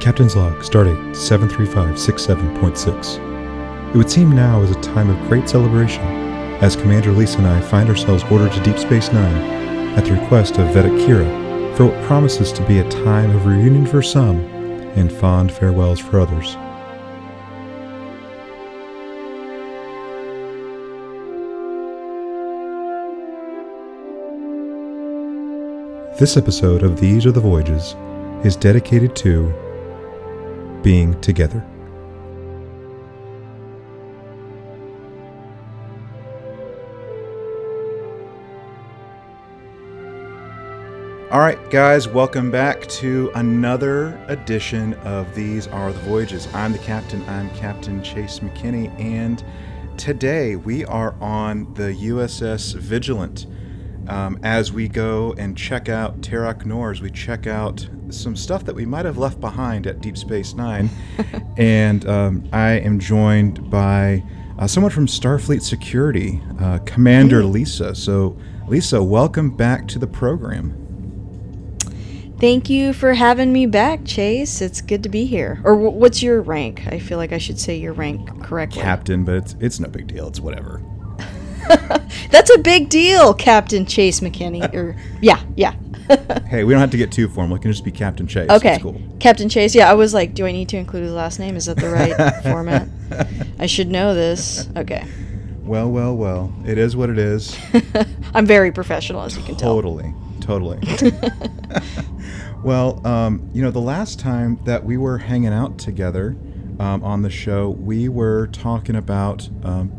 Captain's log, stardate 73567.6. It would seem now is a time of great celebration, as Commander Lisa and I find ourselves ordered to Deep Space Nine at the request of Vedek Kira for what promises to be a time of reunion for some and fond farewells for others. This episode of These Are the Voyages is dedicated to being together. All right, guys, welcome back to another edition of These Are the Voyages. I'm the captain, I'm Captain Chase McKinney, and today we are on the USS Vigilant. Um, as we go and check out Terok Nors, we check out some stuff that we might have left behind at Deep Space Nine. and um, I am joined by uh, someone from Starfleet Security, uh, Commander Lisa. So, Lisa, welcome back to the program. Thank you for having me back, Chase. It's good to be here. Or w- what's your rank? I feel like I should say your rank correctly. Captain, but it's, it's no big deal. It's whatever. That's a big deal, Captain Chase McKinney. or yeah, yeah. hey, we don't have to get too formal. It can just be Captain Chase. Okay, cool. Captain Chase. Yeah, I was like, do I need to include his last name? Is that the right format? I should know this. Okay, Well, well, well. It is what it is. I'm very professional, as you can tell. Totally, totally. well, um, you know, the last time that we were hanging out together um, on the show, we were talking about um,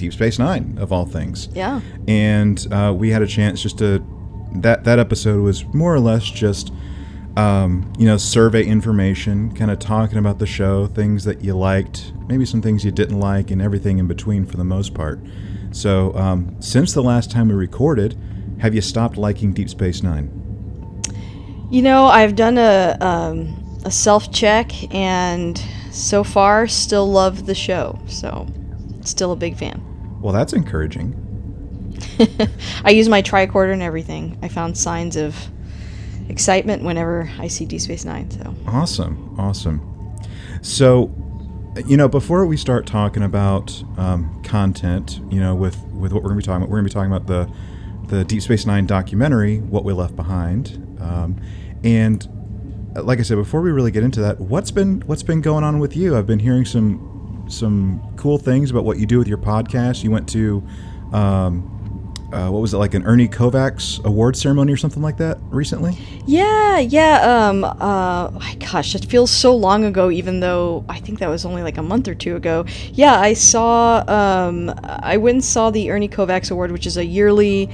Deep Space Nine, of all things. Yeah. And uh, we had a chance just to. That, that episode was more or less just, um, you know, survey information, kind of talking about the show, things that you liked, maybe some things you didn't like, and everything in between for the most part. So, um, since the last time we recorded, have you stopped liking Deep Space Nine? You know, I've done a um, a self check, and so far, still love the show. So, still a big fan. Well, that's encouraging. I use my tricorder and everything. I found signs of excitement whenever I see D Space Nine. So Awesome, awesome. So, you know, before we start talking about um, content, you know, with with what we're going to be talking about, we're going to be talking about the the Deep Space Nine documentary, "What We Left Behind," um, and uh, like I said, before we really get into that, what's been what's been going on with you? I've been hearing some some cool things about what you do with your podcast. You went to um, uh, what was it like an Ernie Kovacs award ceremony or something like that recently? yeah, yeah. Um, uh, my gosh, it feels so long ago. Even though I think that was only like a month or two ago. Yeah, I saw. Um, I went and saw the Ernie Kovacs Award, which is a yearly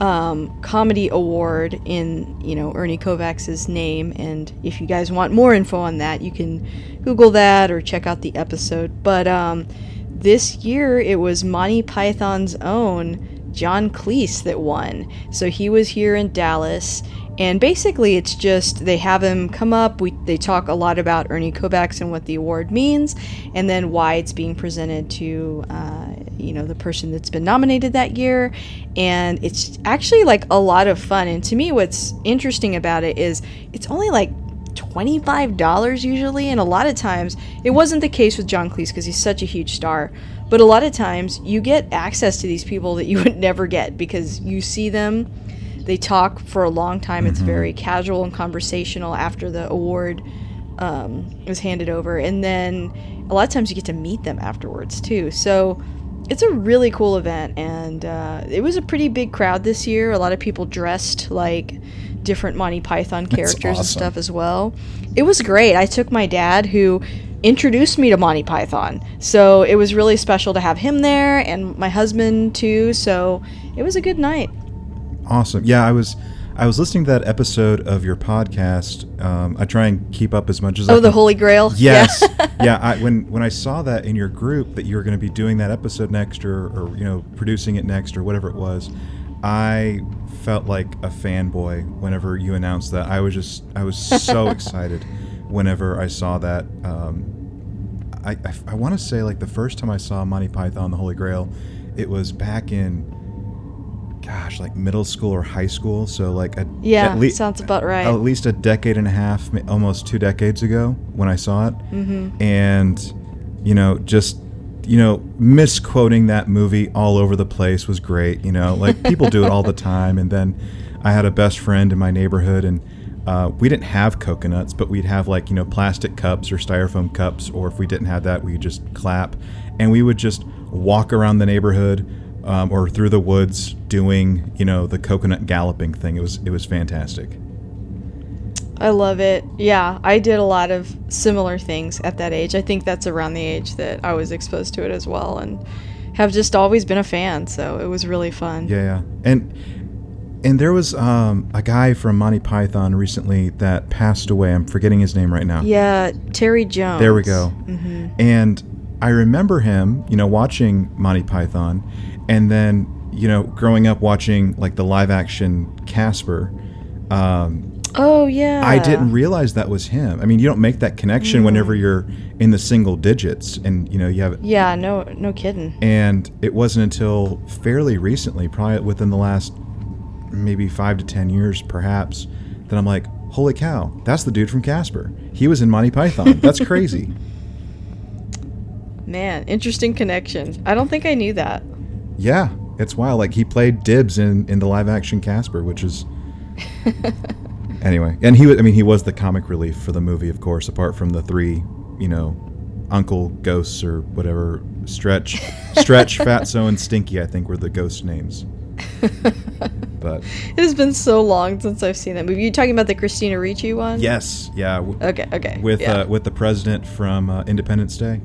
um, comedy award in you know Ernie Kovacs's name. And if you guys want more info on that, you can Google that or check out the episode. But um, this year it was Monty Python's own John Cleese that won. So he was here in Dallas. And basically, it's just they have him come up. We they talk a lot about Ernie Kovacs and what the award means, and then why it's being presented to uh, you know the person that's been nominated that year. And it's actually like a lot of fun. And to me, what's interesting about it is it's only like $25 usually and a lot of times it wasn't the case with John Cleese because he's such a huge star but a lot of times you get access to these people that you would never get because you see them they talk for a long time. It's very casual and conversational after the award um, is handed over. And then a lot of times you get to meet them afterwards too. So it's a really cool event and uh, it was a pretty big crowd this year. A lot of people dressed like different monty python characters and stuff as well. It was great. I took my dad who introduced me to monty python. So it was really special to have him there and my husband too. So it was a good night Awesome. Yeah, I was I was listening to that episode of your podcast. Um, I try and keep up as much as I oh the holy grail Yes. yeah. I, when when I saw that in your group that you were going to be doing that episode next, or, or you know producing it next, or whatever it was, I felt like a fanboy whenever you announced that. I was just I was so excited whenever I saw that. Um, I I, I want to say like the first time I saw Monty Python the Holy Grail, it was back in gosh, like middle school or high school. So like a Yeah, at lea- sounds about right. at least a decade and a half, almost two decades ago when I saw it. Mm-hmm. And, you know, just, you know, misquoting that movie all over the place was great. You know, like people do it all the time. And then I had a best friend in my neighborhood and uh, we didn't have coconuts, but we'd have like, you know, plastic cups or styrofoam cups. Or if we didn't have that, we'd just clap. And we would just walk around the neighborhood um, or through the woods doing, you know, the coconut galloping thing. It was, it was fantastic. I love it. Yeah, I did a lot of similar things at that age. I think that's around the age that I was exposed to it as well and have just always been a fan, so it was really fun. Yeah, yeah. And and there was um, a guy from Monty Python recently that passed away. I'm forgetting his name right now. Yeah, Terry Jones. There we go. And I remember him, you know, watching Monty Python, and then you know, growing up watching like the live action Casper. Um, Oh, yeah. I didn't realize that was him. I mean, you don't make that connection whenever you're in the single digits, and you know, you have Yeah, no no kidding. and it wasn't until fairly recently, probably within the last maybe five to ten years, perhaps, that I'm like, holy cow, that's the dude from Casper. He was in Monty Python. That's crazy. Man, interesting connection. I don't think I knew that. Yeah, it's wild. Like he played Dibs in in the live action Casper, which is. anyway, and he was. I mean, he was the comic relief for the movie, of course. Apart from the three, you know, Uncle Ghosts or whatever, Stretch, Stretch, Fatso, and Stinky. I think were the ghost names. But It has been so long since I've seen that movie. You talking about the Christina Ricci one? yes, yeah. W- Okay, okay. with yeah. uh, with the president from uh, Independence Day.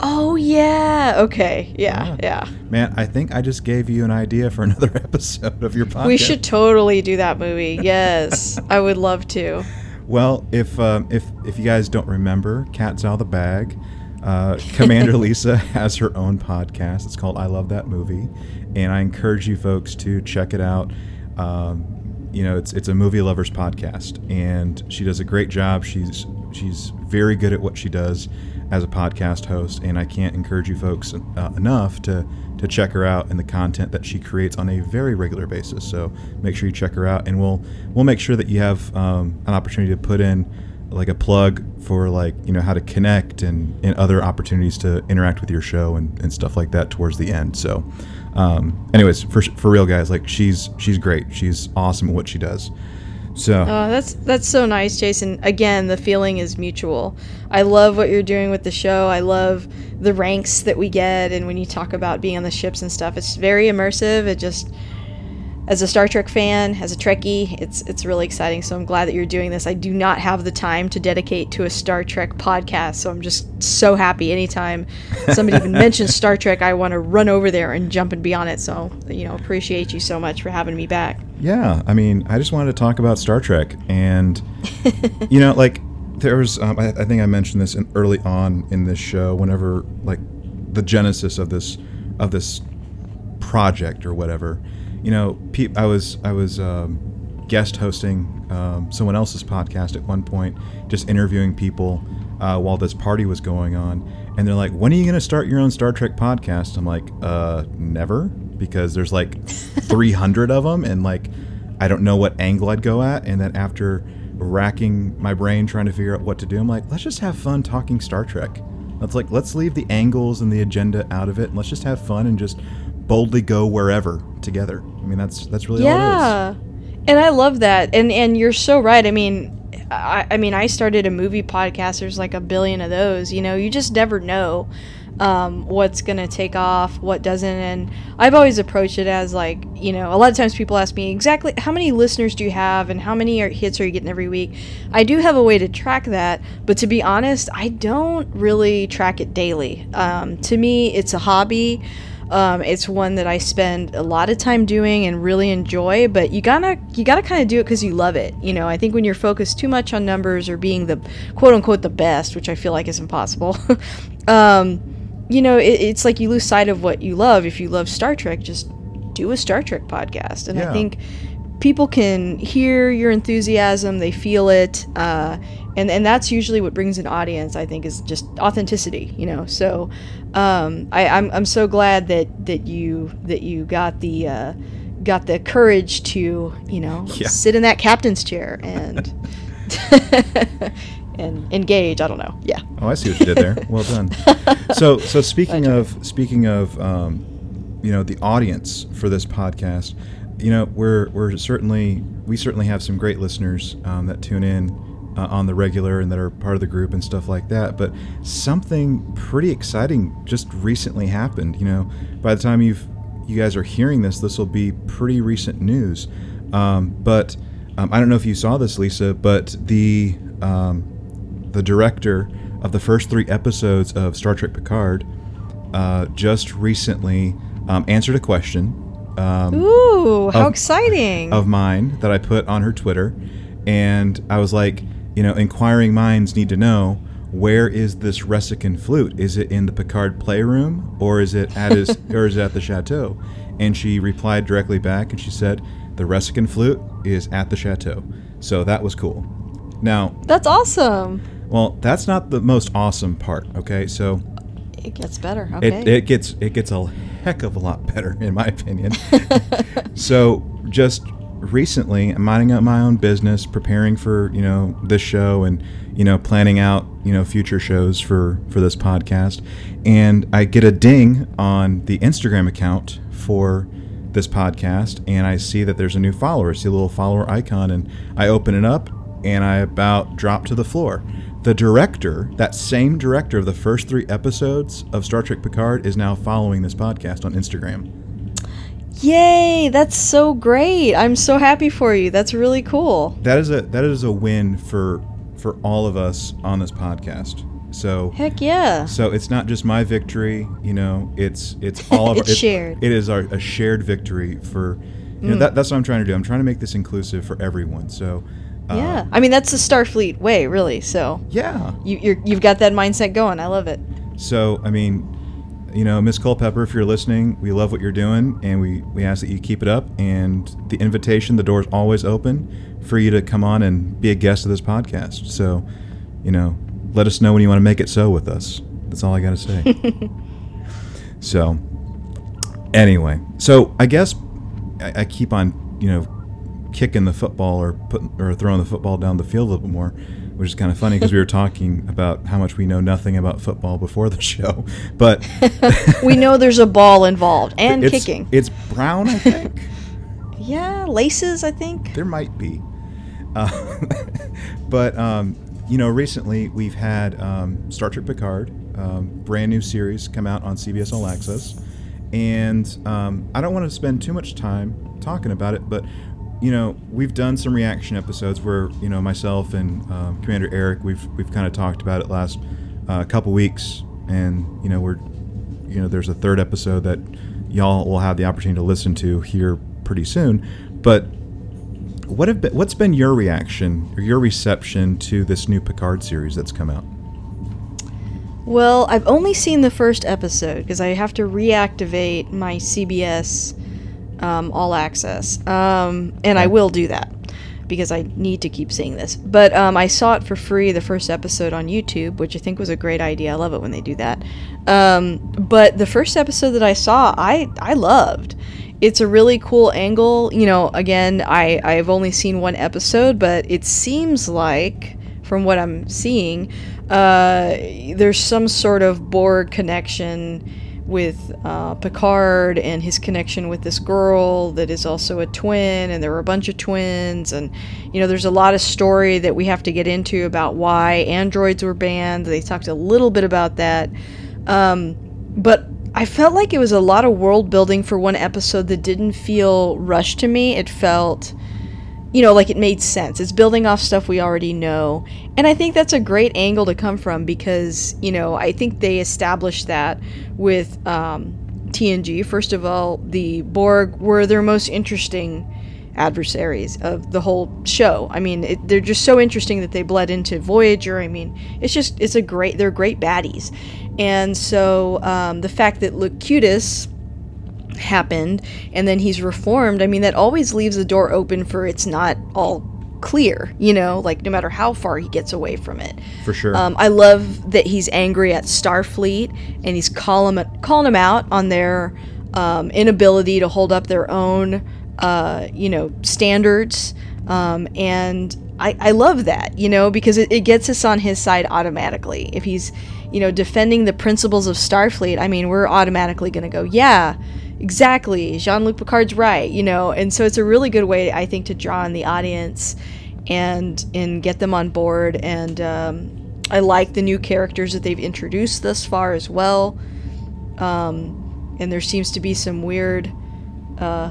Oh yeah. Okay. Yeah, yeah. Man, I think I just gave you an idea for another episode of your podcast. We should totally do that movie. Yes, I would love to. Well, if um, if if you guys don't remember, Cat's Out of the Bag, uh, Commander Lisa has her own podcast. It's called I Love That Movie, and I encourage you folks to check it out. Um, you know, it's it's a movie lovers podcast, and she does a great job. She's she's very good at what she does as a podcast host, and I can't encourage you folks uh, enough to to check her out and the content that she creates on a very regular basis. So make sure you check her out, and we'll we'll make sure that you have um, an opportunity to put in like a plug for like you know how to connect and, and other opportunities to interact with your show and, and stuff like that towards the end. So, um, anyways, for for real guys, like she's she's great. She's awesome at what she does. So Oh, that's that's so nice, Jason. Again, the feeling is mutual. I love what you're doing with the show. I love the ranks that we get, and when you talk about being on the ships and stuff, it's very immersive. It just, as a Star Trek fan, as a Trekkie, it's it's really exciting. So I'm glad that you're doing this. I do not have the time to dedicate to a Star Trek podcast, so I'm just so happy. Anytime somebody even mentions Star Trek, I want to run over there and jump and be on it. So you know, appreciate you so much for having me back. Yeah, I mean, I just wanted to talk about Star Trek, and you know, like there was, um, I, I think I mentioned this in, early on in this show. Whenever like the genesis of this of this project or whatever, you know, pe- I was I was um, guest hosting um, someone else's podcast at one point, just interviewing people uh, while this party was going on, and they're like, "When are you going to start your own Star Trek podcast?" I'm like, "Uh, never." because there's like 300 of them and like I don't know what angle I'd go at and then after racking my brain trying to figure out what to do I'm like let's just have fun talking Star Trek let's like let's leave the angles and the agenda out of it and let's just have fun and just boldly go wherever together. I mean that's that's really all it is. Yeah. And i love that. And and you're so right. I mean I, I mean i started a movie podcast. There's like a billion of those you know you just never know um, what's gonna take off what doesn't. And i've always approached it as like you know a lot of times people ask me exactly how many listeners do you have and how many are, hits are you getting every week? I do have a way to track that but to be honest i don't really track it daily. Um, to me it's a hobby um, it's one that I spend a lot of time doing and really enjoy, but you gotta you gotta kind of do it because you love it. You know, I think when you're focused too much on numbers or being the quote unquote the best, which I feel like is impossible, um, you know, it, it's like you lose sight of what you love. If you love Star Trek, just do a Star Trek podcast. And Yeah. I think people can hear your enthusiasm, they feel it, uh, and and that's usually what brings an audience. I think is just authenticity, you know. So um, I, I'm I'm so glad that that you that you got the. Uh, got the courage to, you know, Yeah. sit in that captain's chair and and engage. I don't know. Yeah. Oh, I see what you did there. Well done. So, so speaking of speaking of, um, you know, the audience for this podcast, you know, we're we're certainly we certainly have some great listeners um, that tune in uh, on the regular and that are part of the group and stuff like that. But something pretty exciting just recently happened. You know, by the time you've you guys are hearing this, this will be pretty recent news. Um, but um, I don't know if you saw this, Lisa, but the um, the director of the first three episodes of Star Trek Picard uh, just recently um, answered a question um, Ooh, how Of- exciting! of mine that I put on her Twitter, and I was like, you know, inquiring minds need to know where is this Ressikan flute? Is it in the Picard playroom, or is it at his, or is it at the chateau? And she replied directly back, and she said, the Ressikan flute is at the chateau. So that was cool. Now, That's awesome. well, that's not the most awesome part. Okay, so It gets better. Okay. it, it gets it gets a heck of a lot better in my opinion. so just recently, I'm minding up my own business, preparing for you know this show and you know planning out you know future shows for for this podcast, and I get a ding on the Instagram account for this podcast, and I see that there's a new follower. I see a little follower icon, and I open it up, and I about drop to the floor. The director, that same director of the first three episodes of Star Trek Picard, is now following this podcast on Instagram. Yay! That's so great. I'm so happy for you. That's really cool. That is a that is a win for for all of us on this podcast. So Heck yeah. so it's not just my victory, you know. It's it's all of It's our, shared. It is our, a shared victory for you know Mm. that, that's what I'm trying to do. I'm trying to make this inclusive for everyone. So uh, yeah. I mean, that's the Starfleet way, really. So yeah. you, you're, you've got that mindset going. I love it. So, I mean, you know, Miss Culpepper, if you're listening, we love what you're doing, and we, we ask that you keep it up. And the invitation, the door is always open for you to come on and be a guest of this podcast. So, you know, let us know when you want to make it so with us. That's all I got to say. so, anyway, so I guess I, I keep on, you know, kicking the football or putting or throwing the football down the field a little bit more, which is kind of funny because we were talking about how much we know nothing about football before the show, but We know there's a ball involved and it's, kicking. It's brown, I think. Yeah, laces, I think. there might be, uh, but um, you know, recently we've had um, Star Trek Picard, um, brand new series come out on CBS All Access, and um, I don't want to spend too much time talking about it, but you know, we've done some reaction episodes where you know myself and um, Commander Eric, we've we've kind of talked about it last uh, couple weeks, and you know we're you know there's a third episode that y'all will have the opportunity to listen to here pretty soon, but what have been, what's been your reaction or your reception to this new Picard series that's come out? Well, I've only seen the first episode because I have to reactivate my CBS um, All Access, um, and I will do that because I need to keep seeing this. But um, I saw it for free, the first episode on YouTube, which I think was a great idea. I love it when they do that. Um, but the first episode that I saw, I I loved. It's a really cool angle. You know, again, I I've only seen one episode, but it seems like from what I'm seeing, uh, there's some sort of Borg connection with uh, Picard and his connection with this girl that is also a twin, and there were a bunch of twins, and you know, there's a lot of story that we have to get into about why androids were banned. They talked a little bit about that, um, but I felt like it was a lot of world building for one episode that didn't feel rushed to me. It felt you know, like it made sense. It's building off stuff we already know. And I think that's a great angle to come from because, you know, I think they established that with um, TNG. First of all, the Borg were their most interesting adversaries of the whole show. I mean, it, they're just so interesting that they bled into Voyager. I mean, it's just, it's a great, they're great baddies. And so um, the fact that Locutus happened and then he's reformed, I mean, that always leaves the door open for it's not all clear, you know, like no matter how far he gets away from it. For sure. Um, I love that he's angry at Starfleet and he's calling calling them out on their um, inability to hold up their own, uh, you know, standards. Um, and I, I love that, you know, because it, it gets us on his side automatically. If he's, you know, defending the principles of Starfleet, I mean, we're automatically going to go, yeah, exactly. Jean Luc Picard's right, you know, and so it's a really good way, I think, to draw in the audience and and get them on board. And um, I like the new characters that they've introduced thus far as well. Um, and there seems to be some weird uh,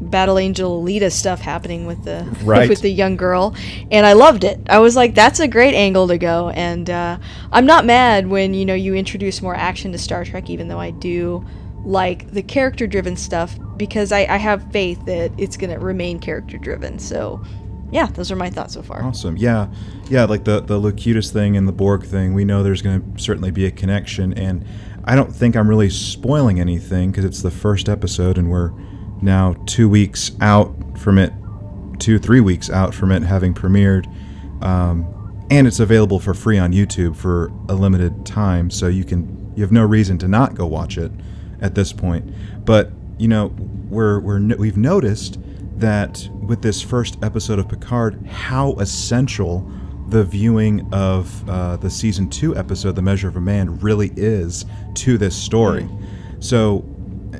Battle Angel Alita stuff happening with the Right. with the young girl, and I loved it. I was like, that's a great angle to go, and uh, I'm not mad when you know you introduce more action to Star Trek, even though I do like the character driven stuff because I, I have faith that it's gonna remain character driven. So, yeah, those are my thoughts so far. Awesome. Yeah. Yeah, like the the Locutus thing and the Borg thing, we know there's going to certainly be a connection and I don't think I'm really spoiling anything because it's the first episode and we're now 2 weeks out from it, 2 3 weeks out from it having premiered. Um, and it's available for free on YouTube for a limited time, so you can you have no reason to not go watch it at this point. But you know, we're we're we've noticed that with this first episode of Picard, how essential the viewing of uh, the season two episode, "The Measure of a Man," really is to this story. So,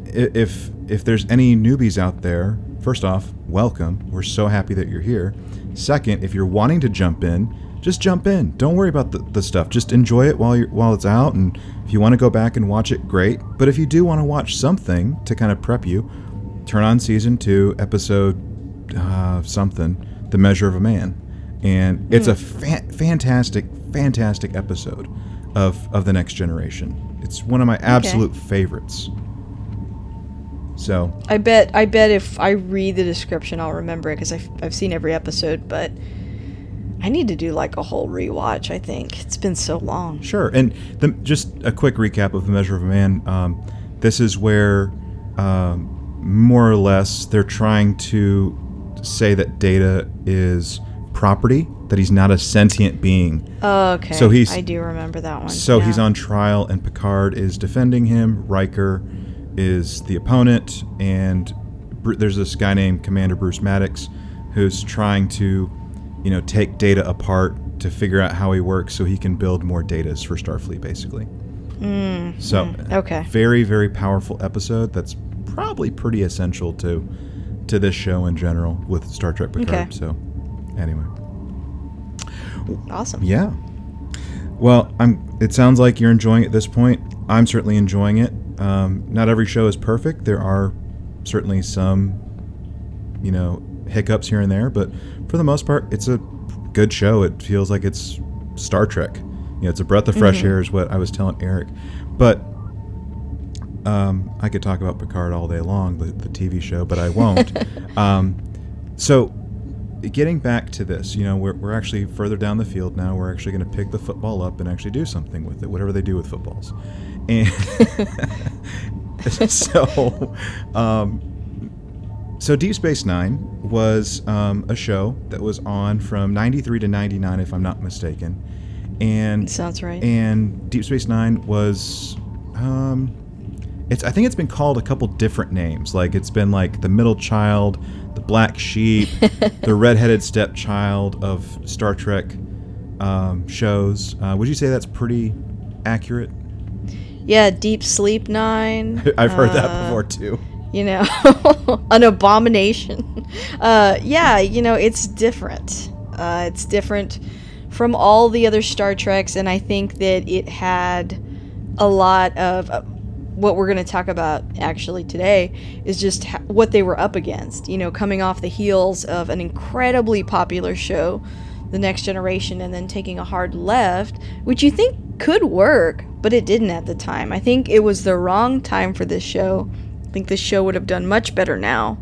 if if there's any newbies out there, first off, welcome. We're so happy that you're here. Second, if you're wanting to jump in, just jump in. Don't worry about the, the stuff. Just enjoy it while you while it's out. And if you want to go back and watch it, great. But if you do want to watch something to kind of prep you, turn on season two, episode uh, something, "The Measure of a Man," and it's a fa- fantastic, fantastic episode of of the Next Generation. It's one of my absolute favorites. So I bet I bet if I read the description, I'll remember it because I've, I've seen every episode. But I need to do like a whole rewatch. I think it's been so long. Sure. And the, just a quick recap of The Measure of a Man. Um, this is where, um, more or less, they're trying to say that Data is property, that he's not a sentient being. Oh, okay. So he's- I do remember that one. So he's on trial, and Picard is defending him. Riker is the opponent, and there's this guy named Commander Bruce Maddox who's trying to, you know, take Data apart to figure out how he works, so he can build more Datas for Starfleet, basically. so, okay. very very powerful episode. That's probably pretty essential to to this show in general with Star Trek Picard. Okay. So, anyway. Awesome. Yeah. Well, I'm. It sounds like you're enjoying it at this point. I'm certainly enjoying it. Um, not every show is perfect. There are certainly some, you know, hiccups here and there, but for the most part, it's a good show. It feels like it's Star Trek. You know, it's a breath of fresh air, is what I was telling Eric. But um, I could talk about Picard all day long, the, the TV show, but I won't. um, so, getting back to this, you know, we're, we're actually further down the field now. We're actually going to pick the football up and actually do something with it, whatever they do with footballs. And so, um, so Deep Space Nine was um, a show that was on from 93 to 99, if I'm not mistaken. And Sounds right. and Deep Space Nine was, um, it's I think it's been called a couple different names. Like it's been like the middle child, the black sheep, the redheaded stepchild of Star Trek um, shows. Uh, would you say that's pretty accurate? yeah, Deep Sleep Nine. I've heard that uh, before too. You know an abomination. Uh, yeah you know it's different. Uh, it's different from all the other star treks and i think that it had a lot of uh, what we're going to talk about actually today is just ha- what they were up against you know coming off the heels of an incredibly popular show the next generation and then taking a hard left which you think could work but it didn't at the time. I think it was the wrong time for this show I think this show would have done much better now.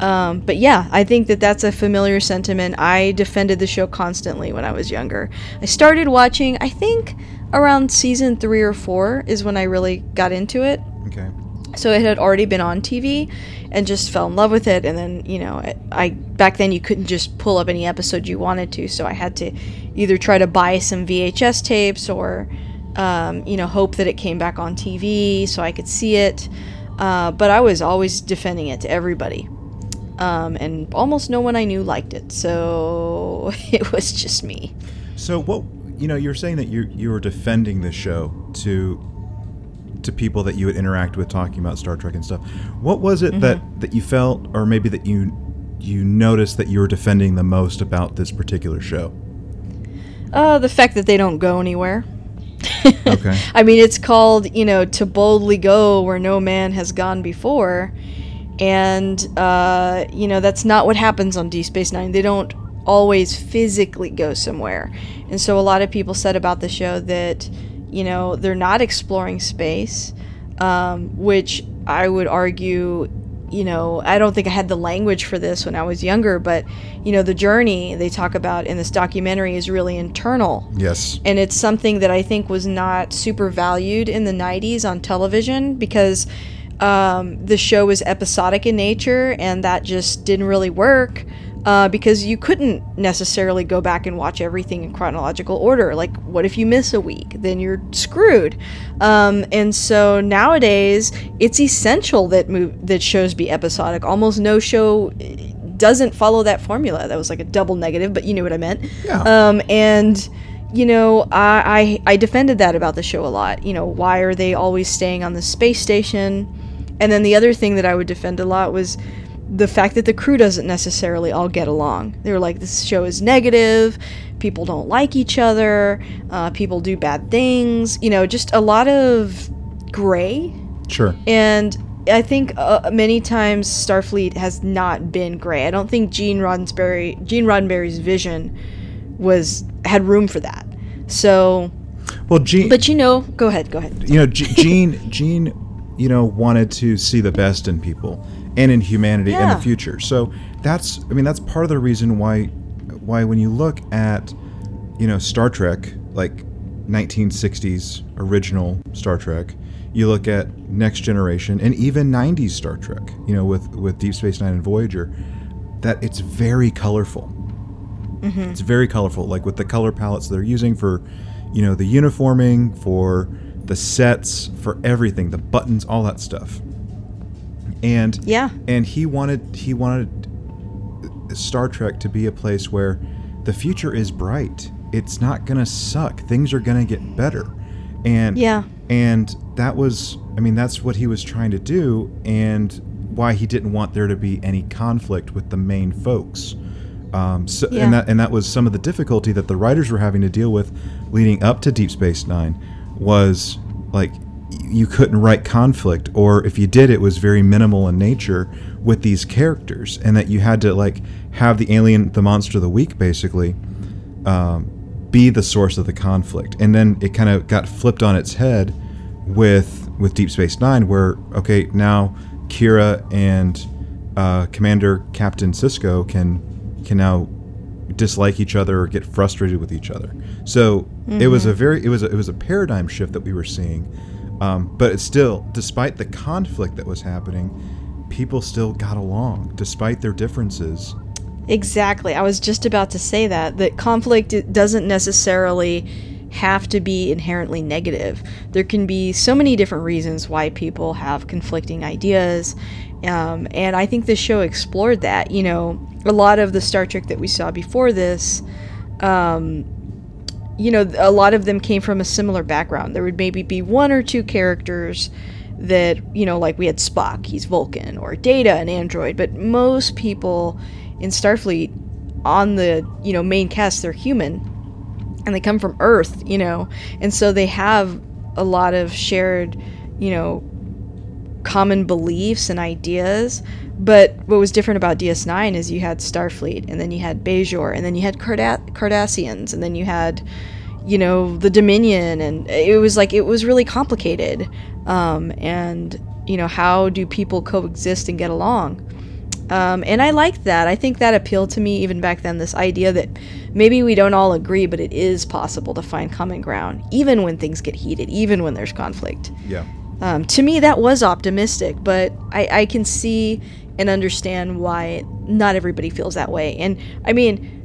Um, but yeah, I think that that's a familiar sentiment. I defended the show constantly when I was younger. I started watching, I think, around season three or four is when I really got into it. Okay. So it had already been on TV and just fell in love with it. And then, you know, I back then you couldn't just pull up any episode you wanted to. So I had to either try to buy some VHS tapes or, um, you know, hope that it came back on TV so I could see it. Uh, but I was always defending it to everybody. Um, and almost no one I knew liked it. So it was just me. So what you know, you're saying that you you were defending the show to to people that you would interact with talking about Star Trek and stuff. What was it mm-hmm. that that you felt, or maybe that you you noticed that you were defending the most about this particular show? Uh, the fact that they don't go anywhere. okay. I mean, it's called you know to boldly go where no man has gone before, and uh, you know that's not what happens on Deep Space Nine. They don't always physically go somewhere. And so a lot of people said about the show that, you know, they're not exploring space, um, which I would argue, you know, I don't think I had the language for this when I was younger, but, you know, the journey they talk about in this documentary is really internal. Yes. And it's something that I think was not super valued in the 90s on television because. Um, the show was episodic in nature and that just didn't really work uh, because you couldn't necessarily go back and watch everything in chronological order. Like, what if you miss a week? Then you're screwed. Um, and so nowadays, it's essential that move that shows be episodic. Almost no show eh, doesn't follow that formula. That was like a double negative, but you knew what I meant. Yeah. Um, and you know, I, I I defended that about the show a lot. You know, why are they always staying on the space station? And then the other thing that I would defend a lot was the fact that the crew doesn't necessarily all get along. They were like, this show is negative, people don't like each other, uh, people do bad things, you know, just a lot of gray. Sure. And I think uh, many times Starfleet has not been gray. I don't think Gene Roddenberry, Gene Roddenberry's vision was had room for that. So, well, Gene. But you know, go ahead, go ahead. You know, Gene, Gene, you know, wanted to see the best in people and in humanity yeah. in the future. So that's I mean that's part of the reason why why when you look at you know Star Trek like 1960s original Star Trek, you look at Next Generation and even 90s Star Trek, you know with with Deep Space 9 and Voyager, that it's very colorful. Mm-hmm. It's very colorful like with the color palettes they're using for you know the uniforming for the sets for everything, the buttons, all that stuff and yeah. and he wanted he wanted star trek to be a place where the future is bright. It's not gonna suck. Things are gonna get better. And yeah. and that was i mean that's what he was trying to do and why he didn't want there to be any conflict with the main folks. Um, so, yeah. and that and that was some of the difficulty that the writers were having to deal with leading up to Deep Space Nine was like you couldn't write conflict or if you did it was very minimal in nature with these characters and that you had to like have the alien the monster of the week basically um, be the source of the conflict and then it kind of got flipped on its head with with deep space nine where okay now kira and uh, commander captain sisko can can now dislike each other or get frustrated with each other so mm-hmm. it was a mm-hmm. very it was a, it was a paradigm shift that we were seeing um, but still, despite the conflict that was happening, people still got along despite their differences. Exactly. I was just about to say that that conflict doesn't necessarily have to be inherently negative. There can be so many different reasons why people have conflicting ideas. Um, and I think this show explored that. You know, a lot of the Star Trek that we saw before this um, you know, a lot of them came from a similar background. There would maybe be one or two characters that, you know, like we had Spock, he's Vulcan, or Data, an android, but most people in Starfleet on the, you know, main cast, they're human and they come from Earth, you know, and so they have a lot of shared, you know, common beliefs and ideas. But what was different about DS9 is you had Starfleet, and then you had Bajor, and then you had Cardassians, and then you had, you know, the Dominion, and it was like it was really complicated. Um, and you know, how do people coexist and get along? Um, and I liked that. I think that appealed to me even back then. This idea that maybe we don't all agree, but it is possible to find common ground, even when things get heated, even when there's conflict. Yeah. Um, to me, that was optimistic, but I, I can see and understand why not everybody feels that way. And I mean,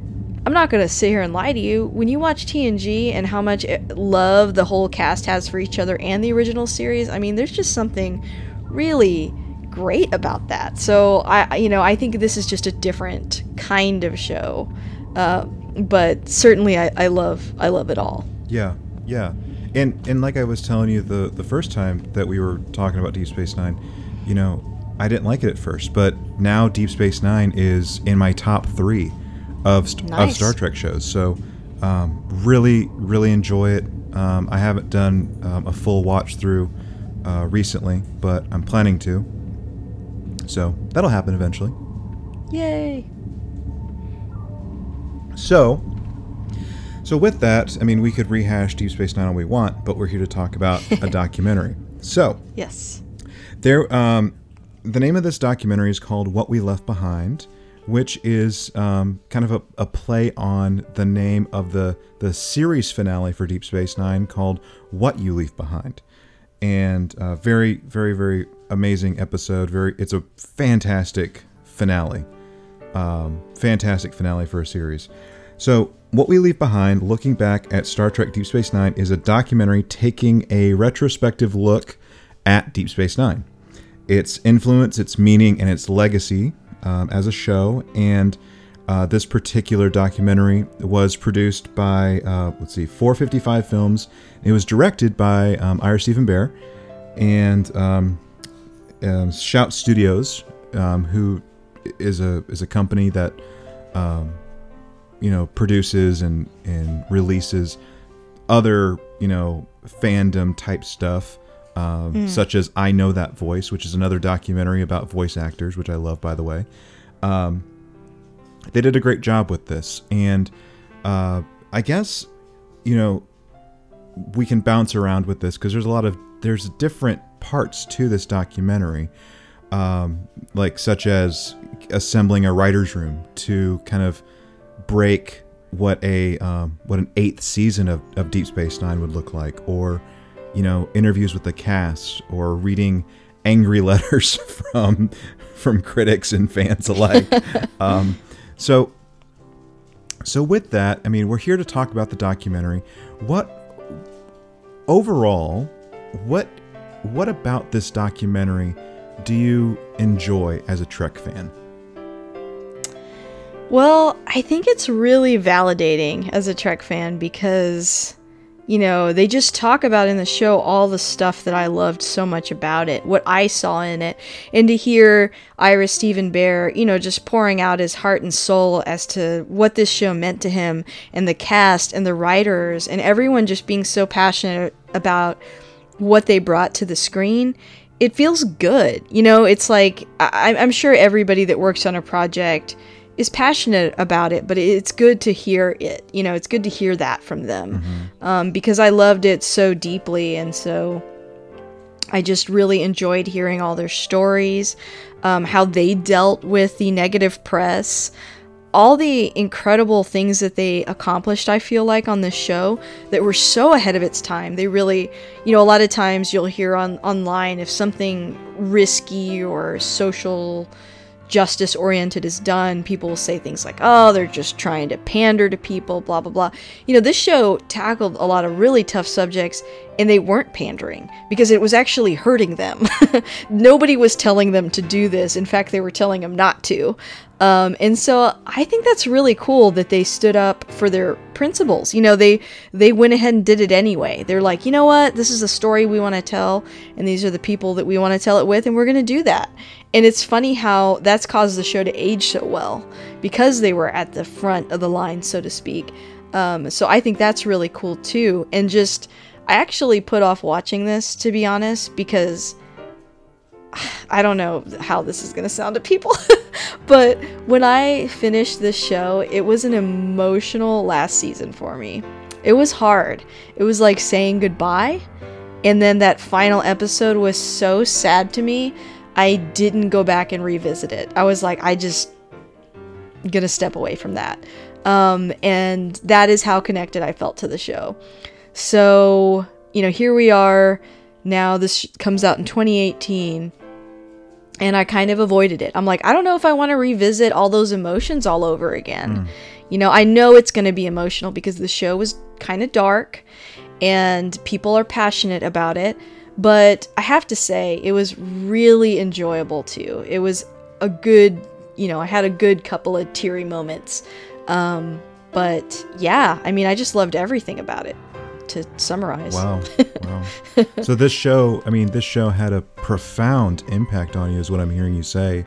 I'm not going to sit here and lie to you. When you watch TNG and how much love the whole cast has for each other and the original series, I mean, there's just something really great about that. So I, you know, I think this is just a different kind of show. Uh, but certainly, I, I love, I love it all. Yeah, yeah, and and like I was telling you the the first time that we were talking about Deep Space Nine, you know, I didn't like it at first, but now Deep Space Nine is in my top three of nice. of Star Trek shows. So um, really, really enjoy it. Um, I haven't done um, a full watch through uh, recently, but I'm planning to. So that'll happen eventually. Yay! So, so with that, I mean, we could rehash Deep Space Nine all we want, but we're here to talk about a documentary. So, yes, there. Um, the name of this documentary is called "What We Left Behind." which is um, kind of a, a, play on the name of the, the series finale for Deep Space Nine called What You Leave Behind. And uh, very, very, very amazing episode. Very, it's a fantastic finale. Um, fantastic finale for a series. So, What We Leave Behind, looking back at Star Trek Deep Space Nine, is a documentary taking a retrospective look at Deep Space Nine. Its influence, its meaning, and its legacy um, as a show, and uh, this particular documentary was produced by uh, let's see, 455 Films. It was directed by um, Ira Steven Behr and um, um, Shout Studios, um, who is a is a company that um, you know produces and and releases other you know fandom type stuff mm. such as I Know That Voice, which is another documentary about voice actors, which I love, by the way. Um, they did a great job with this. And uh, I guess, you know, we can bounce around with this because there's a lot of, there's different parts to this documentary. Um, like such as assembling a writer's room to kind of break what a um, what an eighth season of, of Deep Space Nine would look like, or you know, interviews with the cast or reading angry letters from from critics and fans alike. um, so, so with that, I mean, we're here to talk about the documentary. What overall, what what about this documentary do you enjoy as a Trek fan? Well, I think it's really validating as a Trek fan because you know, they just talk about in the show all the stuff that I loved so much about it, what I saw in it, and to hear Ira Steven Behr, you know, just pouring out his heart and soul as to what this show meant to him, and the cast and the writers, and everyone just being so passionate about what they brought to the screen. It feels good. You know, it's like I- I'm sure everybody that works on a project is passionate about it, but it's good to hear it. You know, it's good to hear that from them mm-hmm. um, because I loved it so deeply, and so I just really enjoyed hearing all their stories, um, how they dealt with the negative press, all the incredible things that they accomplished. I feel like on this show that were so ahead of its time. They really, you know, a lot of times you'll hear on online if something risky or social justice oriented is done, people will say things like, oh, they're just trying to pander to people, blah, blah, blah. You know, this show tackled a lot of really tough subjects and they weren't pandering because it was actually hurting them. Nobody was telling them to do this. In fact, they were telling them not to. Um, and so I think that's really cool that they stood up for their principles. You know, they they went ahead and did it anyway. They're like, you know what, this is a story we want to tell, and these are the people that we want to tell it with, and we're going to do that. And it's funny how that's caused the show to age so well because they were at the front of the line, so to speak. Um, so I think that's really cool too. And just, I actually put off watching this to be honest because I don't know how this is going to sound to people, but when I finished this show, it was an emotional last season for me. It was hard. It was like saying goodbye. And then that final episode was so sad to me, I didn't go back and revisit it. I was like, I just gonna step away from that. Um, and that is how connected I felt to the show. So, you know, here we are now this comes out in 2018 and I kind of avoided it. I'm like, I don't know if I want to revisit all those emotions all over again. You know, I know it's going to be emotional because the show was kind of dark and people are passionate about it, but I have to say it was really enjoyable too. It was a good, you know, I had a good couple of teary moments. Um, but yeah, I mean, I just loved everything about it. To summarize, Wow. Wow. so this show, I mean, this show had a profound impact on you, is what I'm hearing you say.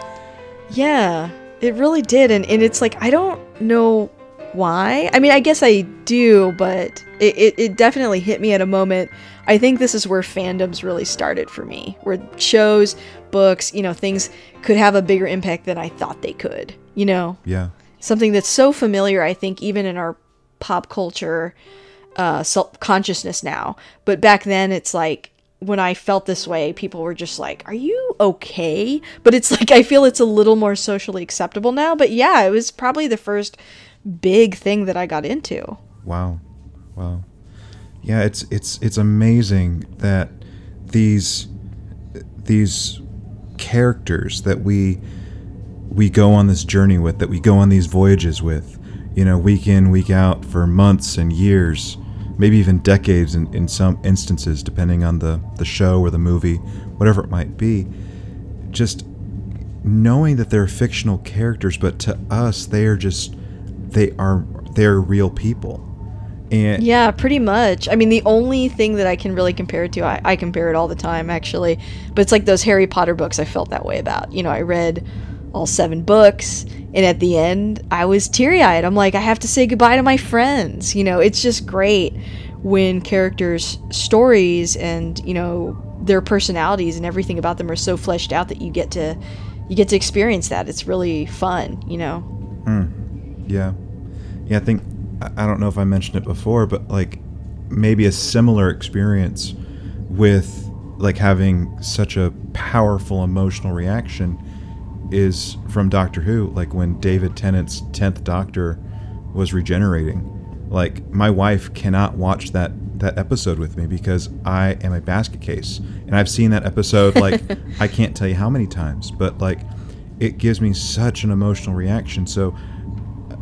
Yeah, it really did. And, and it's like, I don't know why. I mean, I guess I do, but it, it, it definitely hit me at a moment. I think this is where fandoms really started for me, where shows, books, you know, things could have a bigger impact than I thought they could, you know? Yeah. Something that's so familiar, I think, even in our pop culture uh, self consciousness now. But back then, it's like, when I felt this way, people were just like, "Are you okay?" But it's like I feel it's a little more socially acceptable now. But yeah, it was probably the first big thing that I got into. Wow. Wow. Yeah, it's it's it's amazing that these these characters that we we go on this journey with, that we go on these voyages with, you know, week in, week out for months and years, maybe even decades in, in some instances, depending on the, the show or the movie, whatever it might be. Just knowing that they're fictional characters, but to us they are just they are they're real people. And Yeah, pretty much. I mean, the only thing that I can really compare it to, I, I compare it all the time actually, but it's like those Harry Potter books I felt that way about. You know, I read all seven books, and at the end, I was teary eyed. I'm like, I have to say goodbye to my friends. You know, it's just great when characters' stories and, you know, their personalities and everything about them are so fleshed out that you get to you get to experience that. It's really fun, you know. Hmm. Yeah. Yeah, I think I don't know if I mentioned it before, but like maybe a similar experience with like having such a powerful emotional reaction is from Doctor Who, like when David Tennant's 10th Doctor was regenerating. Like my wife cannot watch that that episode with me because I am a basket case. And I've seen that episode like I can't tell you how many times, but like it gives me such an emotional reaction. So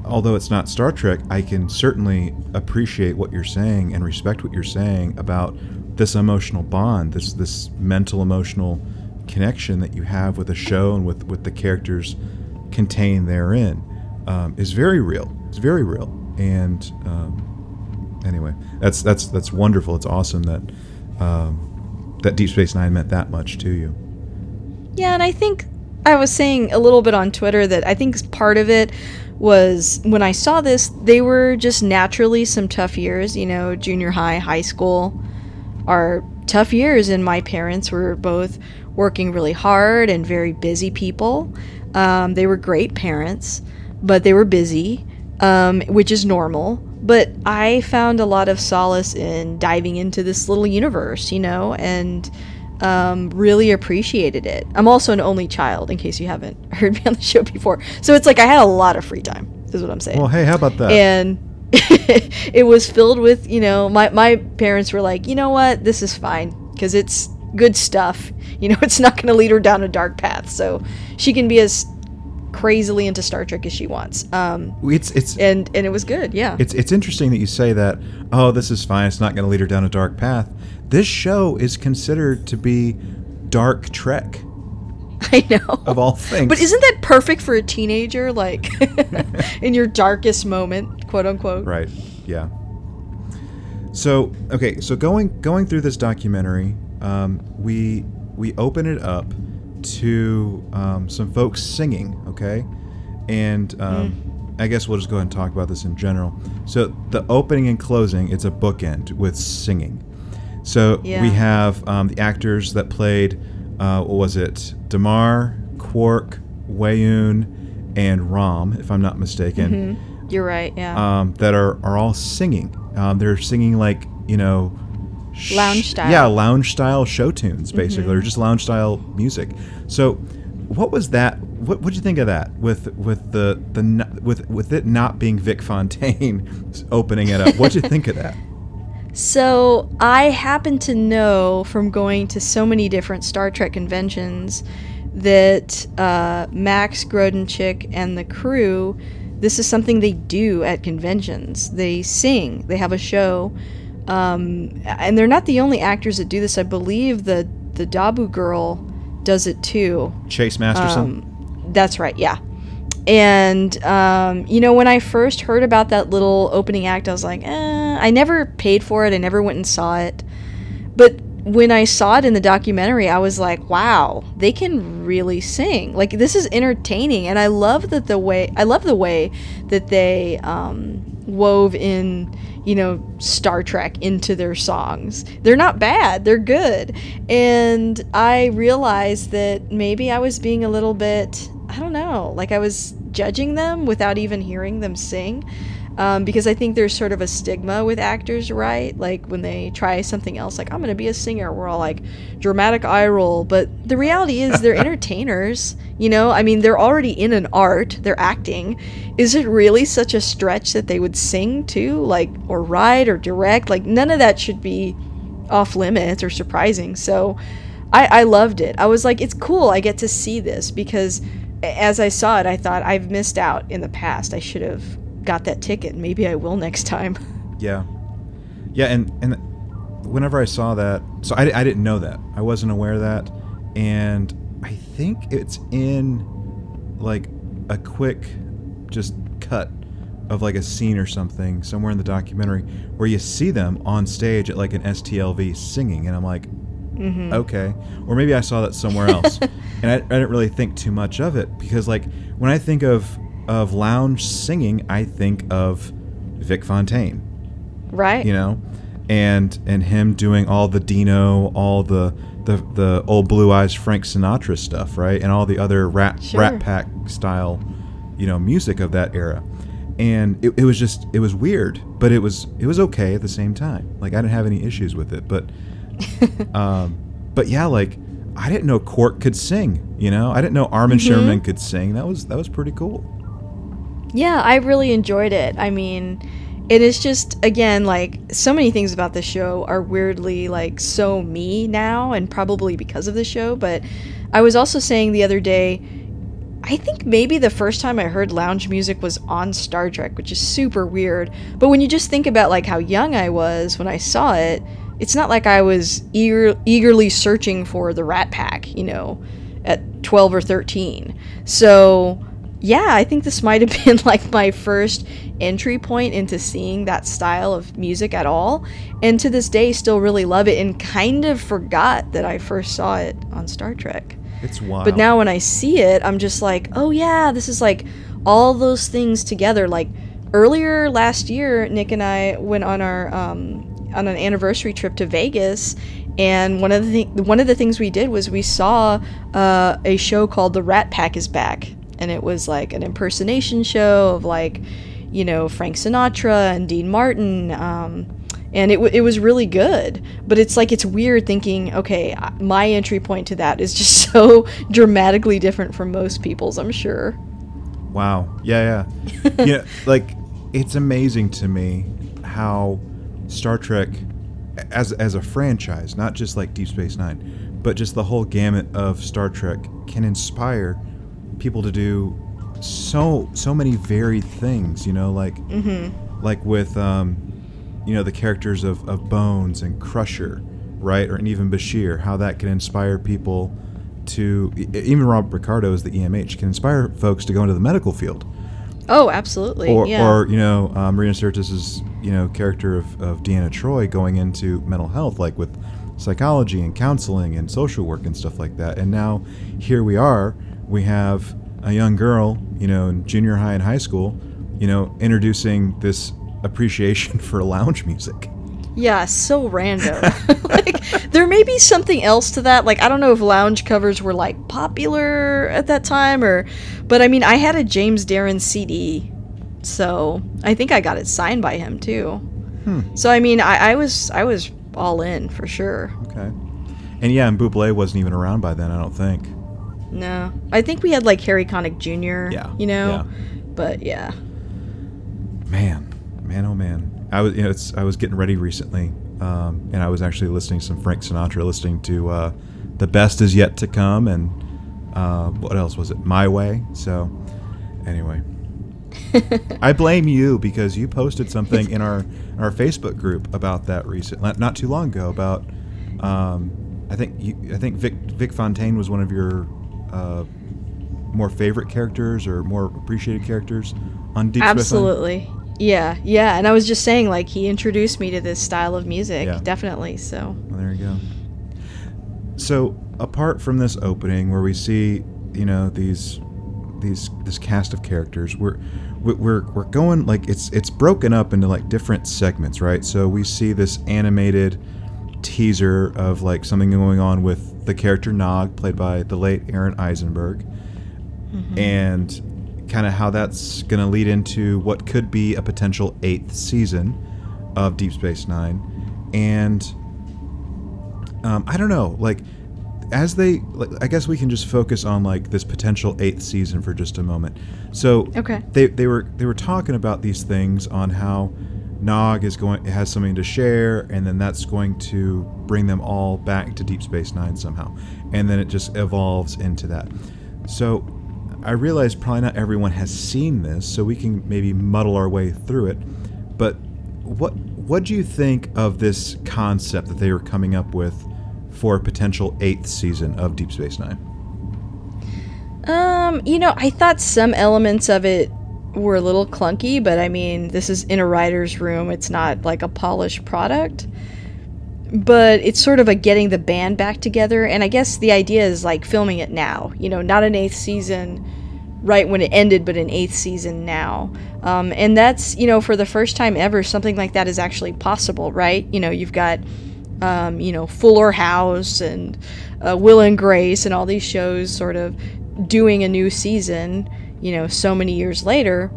although it's not Star Trek, I can certainly appreciate what you're saying and respect what you're saying about this emotional bond, this this mental emotional connection that you have with a show and with with the characters contained therein um, is very real. It's very real. And um, anyway, that's that's that's wonderful. It's awesome that um, that Deep Space Nine meant that much to you. Yeah, and I think I was saying a little bit on Twitter that I think part of it was when I saw this, they were just naturally some tough years, you know, junior high, high school are tough years, and my parents were both working really hard and very busy people. Um, they were great parents, but they were busy, um, which is normal. But I found a lot of solace in diving into this little universe, you know, and um, really appreciated it. I'm also an only child, in case you haven't heard me on the show before. So it's like I had a lot of free time, is what I'm saying. Well, hey, how about that? and it was filled with, you know, my, my parents were like, you know what, this is fine, because it's good stuff. You know, it's not going to lead her down a dark path. So she can be as crazily into Star Trek as she wants. Um, it's it's and, and it was good, yeah. It's it's interesting that you say that. Oh, this is fine. It's not going to lead her down a dark path. This show is considered to be dark Trek I know. of all things. But isn't that perfect for a teenager? Like, in your darkest moment, quote unquote. right? Yeah. So okay, so going going through this documentary, um, we we open it up to um, some folks singing. Okay, and um, Mm. I guess we'll just go ahead and talk about this in general. So the opening and closing, it's a bookend with singing. So we have um, the actors that played, uh, what was it? Damar, Quark, Weyoun, and Rom, if I'm not mistaken, You're right, yeah. um, that are, are all singing. Um, they're singing like, you know, Lounge style. Mm-hmm. Yeah, lounge style show tunes, basically, or just lounge style music. So, what was that? What would you think of that? With with the the with with it not being Vic Fontaine opening it up, what'd you think of that? So I happen to know from going to so many different Star Trek conventions that uh, Max Grodenchik and the crew, this is something they do at conventions. They sing. They have a show, um, and they're not the only actors that do this. I believe the the Dabo girl does it too. Chase Masterson. Um, that's right. Yeah. And um, you know, when I first heard about that little opening act, I was like, eh, I never paid for it. I never went and saw it. But when I saw it in the documentary, I was like, wow, they can really sing. Like this is entertaining, and I love that the way I love the way that they um, wove in, you know, Star Trek into their songs. They're not bad; they're good. And I realized that maybe I was being a little bit, I don't know, like I was judging them without even hearing them sing um, because I think there's sort of a stigma with actors, right? Like when they try something else, like I'm going to be a singer, we're all like dramatic eye roll. But the reality is, they're entertainers. You know, I mean, they're already in an art, they're acting. Is it really such a stretch that they would sing too, like or write or direct? Like none of that should be off limits or surprising. So. I, I loved it. I was like, it's cool. I get to see this because as I saw it, I thought I've missed out in the past. I should have got that ticket. Maybe I will next time. Yeah, yeah, and and whenever I saw that, so I, I didn't know that. I wasn't aware of that, and I think it's in like a quick, just cut of like a scene or something somewhere in the documentary where you see them on stage at like an STLV singing, and I'm like, mm-hmm. okay, or maybe I saw that somewhere else, and I, I didn't really think too much of it because like when I think of of lounge singing, I think of Vic Fontaine. Right. You know, and and him doing all the Dino, all the the the old Blue Eyes Frank Sinatra stuff, right, and all the other Rat sure. Rat Pack style, you know, music of that era. And it, it was just it was weird, but it was it was okay at the same time. Like I didn't have any issues with it, but um, but yeah, like I didn't know Quark could sing. You know, I didn't know Armin mm-hmm. Shimerman could sing. That was that was pretty cool. Yeah, I really enjoyed it. I mean, it is just again like so many things about the show are weirdly like so me now and probably because of the show, but I was also saying the other day I think maybe the first time I heard lounge music was on Star Trek, which is super weird. But when you just think about like how young I was when I saw it, it's not like I was eager, eagerly searching for the Rat Pack, you know, at 12 or 13. So yeah, I think this might have been like my first entry point into seeing that style of music at all. And to this day, still really love it and kind of forgot that I first saw it on Star Trek. It's wild. But now when I see it, I'm just like, oh yeah, this is like all those things together. Like earlier last year, Nick and I went on our um, on an anniversary trip to Vegas, and one of the th- one of the things we did was we saw uh, a show called The Rat Pack is Back and it was like an impersonation show of like you know frank sinatra and dean martin um, and it, w- it was really good. But it's like it's weird thinking okay my entry point to that is just so dramatically different from most people's i'm sure. Wow. Yeah yeah. Yeah like it's amazing to me how star trek as as a franchise not just like deep space nine but just the whole gamut of star trek can inspire people to do so so many varied things. You know, like mm-hmm. like with um, you know the characters of, of Bones and Crusher, right, or and even Bashir. How that can inspire people to even Robert Picardo as the EMH can inspire folks to go into the medical field. Oh, absolutely. Or, yeah. or you know, um, Marina Sirtis's you know character of, of Deanna Troi going into mental health, like with psychology and counseling and social work and stuff like that. And now here we are we have a young girl, you know, in junior high and high school, you know, introducing this appreciation for lounge music. Yeah, so random. like there may be something else to that. Like I don't know if lounge covers were like popular at that time or but I mean I had a James Darren CD. So I think I got it signed by him too. Hmm. So I mean I, I was I was all in for sure. Okay. And yeah, and Buble wasn't even around by then, I don't think. No, I think we had like Harry Connick Jr. Yeah, you know, yeah. but yeah. Man, man, oh man, I was you know it's I was getting ready recently um, and I was actually listening to some Frank Sinatra, listening to uh, "The Best Is Yet to Come" and uh, what else was it? "My Way." So, anyway, I blame you because you posted something in our our Facebook group about that recent, not too long ago. About, um, I think you, I think Vic Vic Fontaine was one of your uh, more favorite characters or more appreciated characters on Deep. Absolutely. Yeah, yeah. And I was just saying, like, he introduced me to this style of music, Yeah. definitely. So, Well, there you go. So, apart from this opening where we see, you know, these these this cast of characters, we're we- we're we're going like it's it's broken up into like different segments, right? So we see this animated teaser of like something going on with the character Nog, played by the late Aaron Eisenberg, and kind of how that's going to lead into what could be a potential eighth season of Deep Space Nine, and um, I don't know, like as they, like, I guess we can just focus on like this potential eighth season for just a moment. So Okay. they they were they were talking about these things on how Nog is going has something to share, and then that's going to bring them all back to Deep Space Nine somehow, and then it just evolves into that. So I realize probably not everyone has seen this, so we can maybe muddle our way through it. But what what do you think of this concept that they were coming up with for a potential eighth season of Deep Space Nine? um, you know, I thought some elements of it were a little clunky, but I mean, this is in a writer's room. It's not like a polished product. But it's sort of a getting the band back together, and I guess the idea is like filming it now. You know, not an eighth season right when it ended, but an eighth season now. Um, and that's, you know, for the first time ever, something like that is actually possible, right? You know, you've got, um, you know, Fuller House and uh, Will and Grace and all these shows sort of doing a new season, you know, so many years later.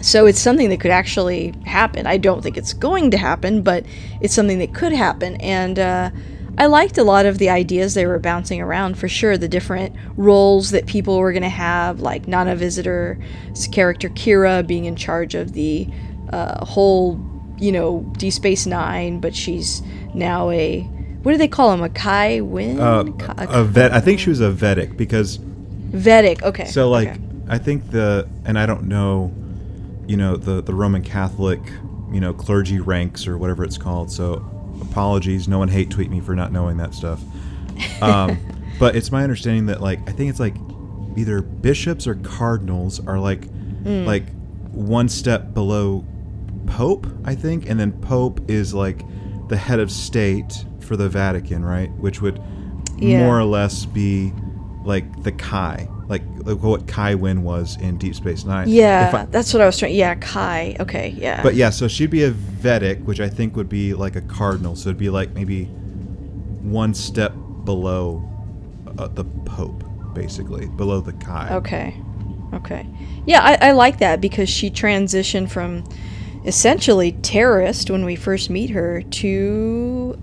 So it's something that could actually happen. I don't think it's going to happen, but it's something that could happen. And uh, I liked a lot of the ideas they were bouncing around for sure. The different roles that people were going to have, like Nana Visitor's character Kira being in charge of the uh, whole, you know, D Space Nine, but she's now a what do they call him? A Kai Winn? Uh, Ka- a vet. I think she was a Vedek because Vedek. Okay. so like okay. I think the and I don't know, you know the the Roman Catholic, you know clergy ranks or whatever it's called. So apologies, no one hate tweet me for not knowing that stuff. Um, but it's my understanding that like I think it's like either bishops or cardinals are like Mm. like one step below pope, I think, and then pope is like the head of state for the Vatican, right? Which would Yeah. more or less be like the Kai, like, like what Kai Winn was in Deep Space Nine. yeah, I- that's what I was trying. Yeah, Kai. Okay, yeah. but yeah, so she'd be a Vedek, which I think would be like a cardinal. So it'd be like maybe one step below uh, the Pope, basically below the Kai. Okay. Okay. Yeah, I, I like that because she transitioned from essentially terrorist when we first meet her to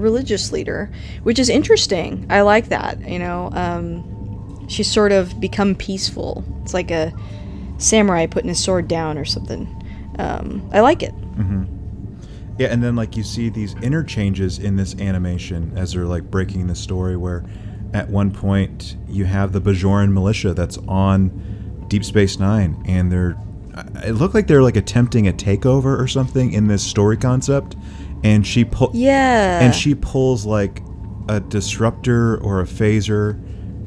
religious leader, which is interesting. I like that. You know, um, she's sort of become peaceful. It's like a samurai putting his sword down or something. Um, I like it. Yeah, and then like you see these interchanges in this animation as they're like breaking the story, where at one point you have the Bajoran militia that's on Deep Space Nine, and they're it looked like they're like attempting a takeover or something in this story concept, and she pull Yeah. and she pulls like a disruptor or a phaser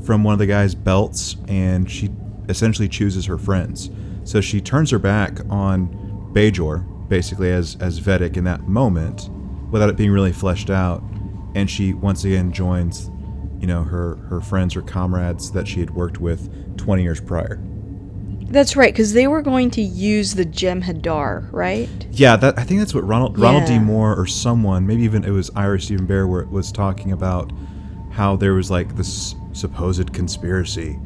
from one of the guy's belts and she essentially chooses her friends. So she turns her back on bajor basically as as Vedek in that moment without it being really fleshed out. And she once again joins you know her her friends or comrades that she had worked with 20 years prior That's right, because they were going to use the Jem'Hadar, right? Yeah, that I think that's what Ronald Ronald D. Moore or someone, maybe even it was Ira Steven Behr, where it was talking about how there was like this supposed conspiracy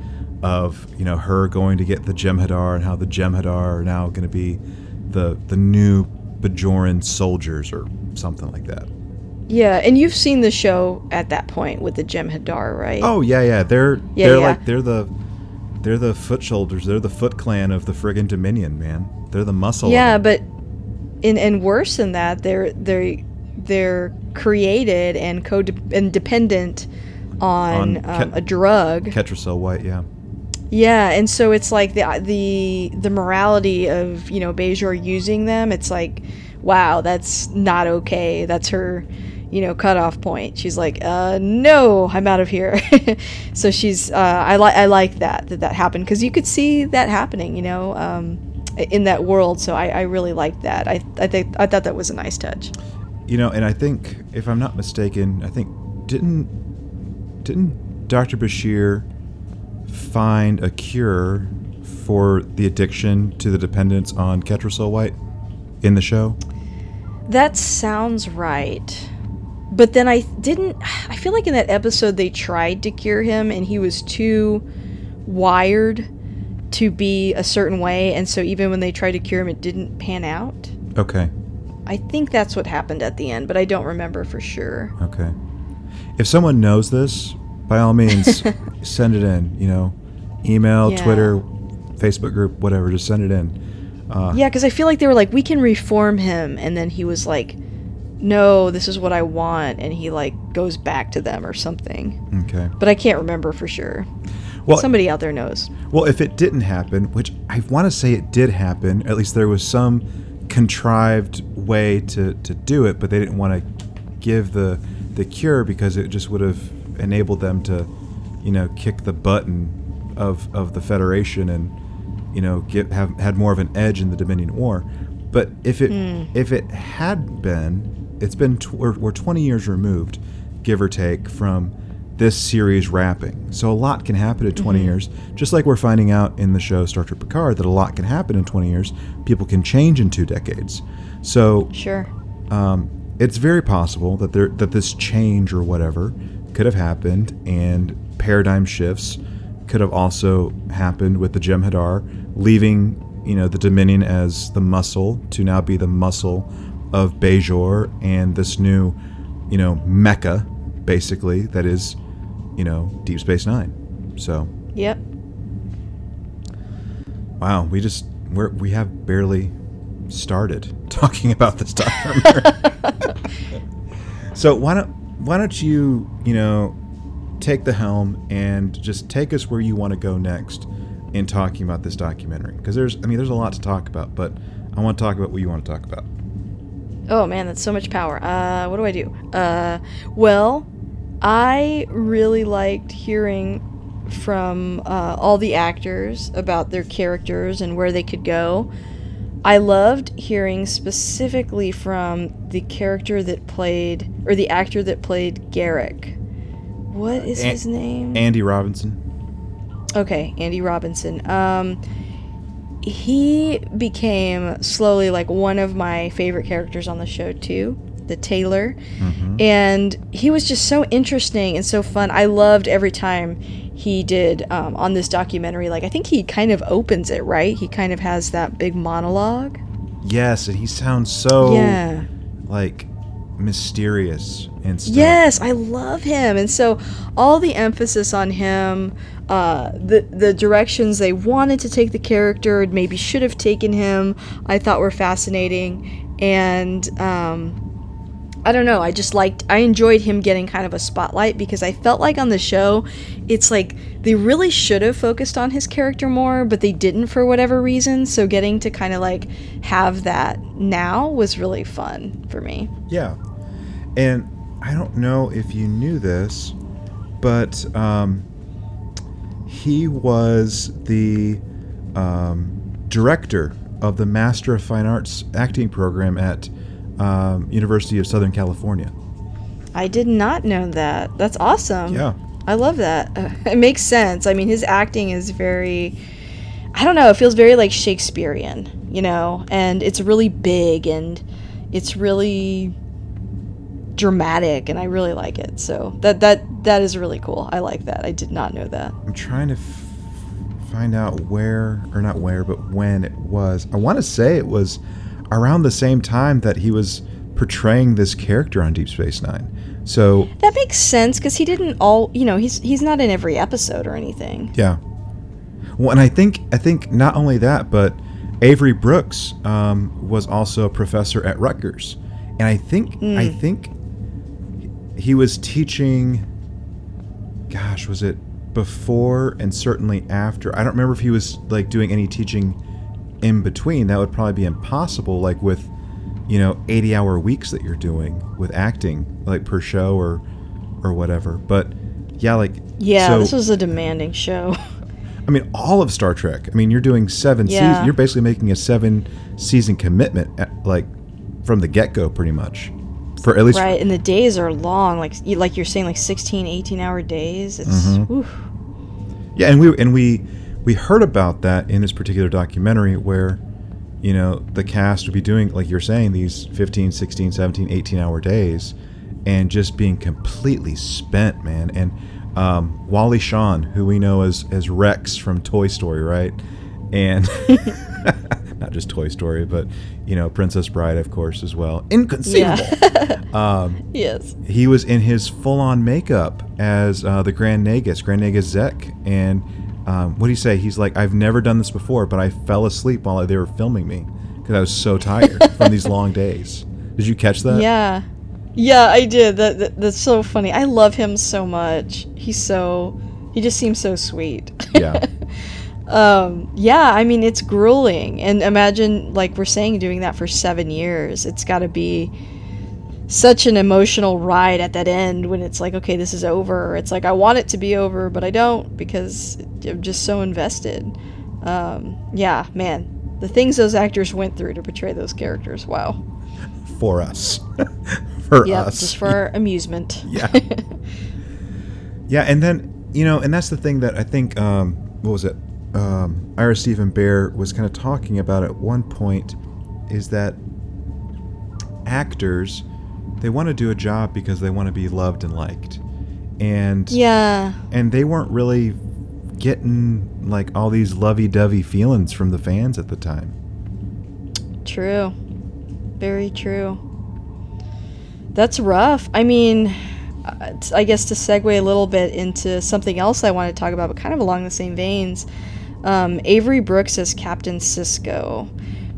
of you know her going to get the Jem'Hadar and how the Jem'Hadar are now going to be the the new Bajoran soldiers or something like that. Yeah, and you've seen the show at that point with the Jem'Hadar, right? Oh yeah, yeah, they're Yeah, they're yeah. like they're the they're the foot shoulders. They're the Foot Clan of the friggin' Dominion, man. They're the muscle. yeah, but and and worse than that, they're they're they're created and co and dependent on, On um, Ket- a drug. Ketracel White, yeah. Yeah, and so it's like the the the morality of you know Bajor using them. It's like, wow, that's not okay. That's her, you know, cutoff point. She's like, uh, no, I'm out of here. so she's, uh, I like I like that that that happened because you could see that happening, you know, um, in that world. So I, I really liked that. I I think I thought that was a nice touch. You know, and I think, if I'm not mistaken, I think didn't didn't Dr. Bashir find a cure for the addiction to the dependence on Ketracel White in the show? That sounds right. But then I didn't. I feel like in that episode they tried to cure him and he was too wired to be a certain way. And so even when they tried to cure him, it didn't pan out. Okay, I think that's what happened at the end, but I don't remember for sure. okay. If someone knows this, by all means, send it in. You know, email, Yeah. Twitter, Facebook group, whatever. Just send it in. Uh, Yeah, because I feel like they were like, we can reform him. And then he was like, no, this is what I want. And he like goes back to them or something. Okay. But I can't remember for sure. Well, Somebody out there knows. Well, if it didn't happen, which I want to say it did happen, at least there was some contrived way to, to do it, but they didn't want to give the the cure because it just would have enabled them to, you know, kick the button of of the Federation and, you know, get have had more of an edge in the Dominion War. But if it hmm. if it had been, it's been tw- we're, we're 20 years removed, give or take, from this series wrapping. So a lot can happen in 20 years, just like we're finding out in the show Star Trek Picard that a lot can happen in 20 years. People can change in two decades. So Sure. um, it's very possible that there that this change or whatever could have happened, and paradigm shifts could have also happened with the Jem'Hadar leaving, you know, the Dominion as the muscle to now be the muscle of Bajor and this new, you know, mecca, basically that is, you know, Deep Space Nine. So Yep. wow, we just we're, we have barely started talking about this documentary. so why don't why don't you you know take the helm and just take us where you want to go next in talking about this documentary because there's I mean there's a lot to talk about, but I want to talk about what you want to talk about. Oh man, that's so much power. Uh, what do I do? Uh, well, I really liked hearing from uh, all the actors about their characters and where they could go. I loved hearing specifically from the character that played, or the actor that played Garak. What is An- his name? Andy Robinson. Okay, Andy Robinson. Um, he became slowly like one of my favorite characters on the show too, the tailor, and he was just so interesting and so fun. I loved every time he did um, on this documentary. Like I think he kind of opens it right. He kind of has that big monologue. Yes, and he sounds so Yeah. like mysterious and stuff. Yes, I love him, and so all the emphasis on him, uh, the the directions they wanted to take the character, and maybe should have taken him, I thought were fascinating, and um, I don't know, I just liked, I enjoyed him getting kind of a spotlight because I felt like on the show, it's like they really should have focused on his character more, but they didn't for whatever reason. So getting to kind of like have that now was really fun for me. Yeah. And I don't know if you knew this, but um, he was the um, director of the Master of Fine Arts acting program at um, University of Southern California. I did not know that. That's awesome. Yeah. I love that. Uh, it makes sense. I mean, his acting is very I don't know, it feels very like Shakespearean, you know, and it's really big and it's really dramatic and I really like it. So that that that is really cool. I like that. I did not know that. I'm trying to f- find out where, or not where, but when it was. I want to say it was around the same time that he was portraying this character on Deep Space Nine. So That makes sense cuz he didn't all, you know, he's he's not in every episode or anything. Yeah. Well, and I think I think not only that, but Avery Brooks um, was also a professor at Rutgers, and I think I Hmm. think he was teaching. Gosh, was it before and certainly after? I don't remember if he was like doing any teaching in between. That would probably be impossible. Like with you know 80 hour weeks that you're doing with acting like per show or or whatever but yeah like Yeah, so, this was a demanding show. i mean all of star trek i mean you're doing seven Yeah. seasons you're basically making a seven season commitment at, like from the get-go pretty much for at least right, and the days are long, like like you're saying, like 16, 18 hour days. It's Mm-hmm. Yeah, and we and we we heard about that in this particular documentary where you know the cast would be doing like you're saying these 15, 16, 17, 18 hour days and just being completely spent, man. And um, Wally Shawn, who we know as as Rex from Toy Story, right? And not just Toy Story, but you know Princess Bride, of course, as well. Inconceivable. Yes. he was in his full-on makeup as uh, the Grand Nagus, Grand Nagus Zek, and um, what do you say? He's like, I've never done this before, but I fell asleep while they were filming me because I was so tired from these long days. Did you catch that? Yeah. Yeah, I did. That, that that's so funny. I love him so much. He's so he just seems so sweet. Yeah. Um yeah, I mean it's grueling. And imagine like we're saying doing that for 7 years. It's got to be such an emotional ride at that end when it's like okay, this is over. It's like I want it to be over, but I don't because I'm just so invested. Um yeah, man. The things those actors went through to portray those characters. Wow. For us. for Yeah, us. just for our amusement. Yeah. yeah, and then you know, and that's the thing that I think. Um, what was it? Um, Ira Steven Behr was kind of talking about at one point, is that actors they want to do a job because they want to be loved and liked, and Yeah. and they weren't really getting like all these lovey-dovey feelings from the fans at the time. True. Very true. That's rough. I mean, i guess to segue a little bit into something else I want to talk about, but kind of along the same veins, um, Avery Brooks as Captain Sisko,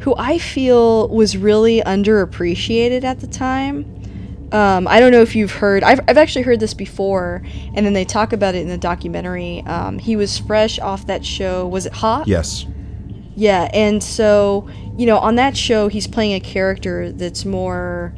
who I feel was really underappreciated at the time. Um, I don't know if you've heard, I've, I've actually heard this before, and then they talk about it in the documentary. Um, he was fresh off that show, was it Hawk? Yes. Yeah, and so, you know, on that show, he's playing a character that's more,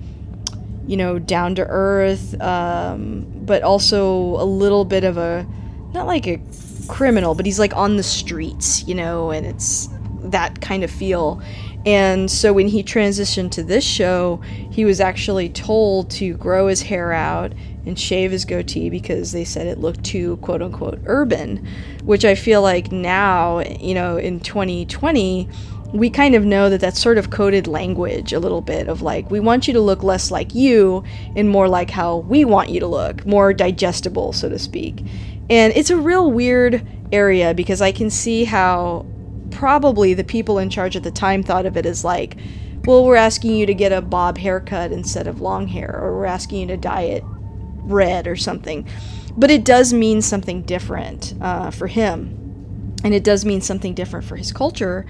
you know, down to earth, um, but also a little bit of a, not like a criminal, but he's like on the streets, you know, and it's that kind of feel. And so when he transitioned to this show, he was actually told to grow his hair out and shave his goatee because they said it looked too quote unquote urban, which I feel like now, you know, in 2020, we kind of know that that's sort of coded language a little bit of like, we want you to look less like you and more like how we want you to look, more digestible, so to speak. And it's a real weird area because I can see how probably the people in charge at the time thought of it as like, well, we're asking you to get a bob haircut instead of long hair, or we're asking you to dye it red or something. But it does mean something different uh, for him, and it does mean something different for his culture.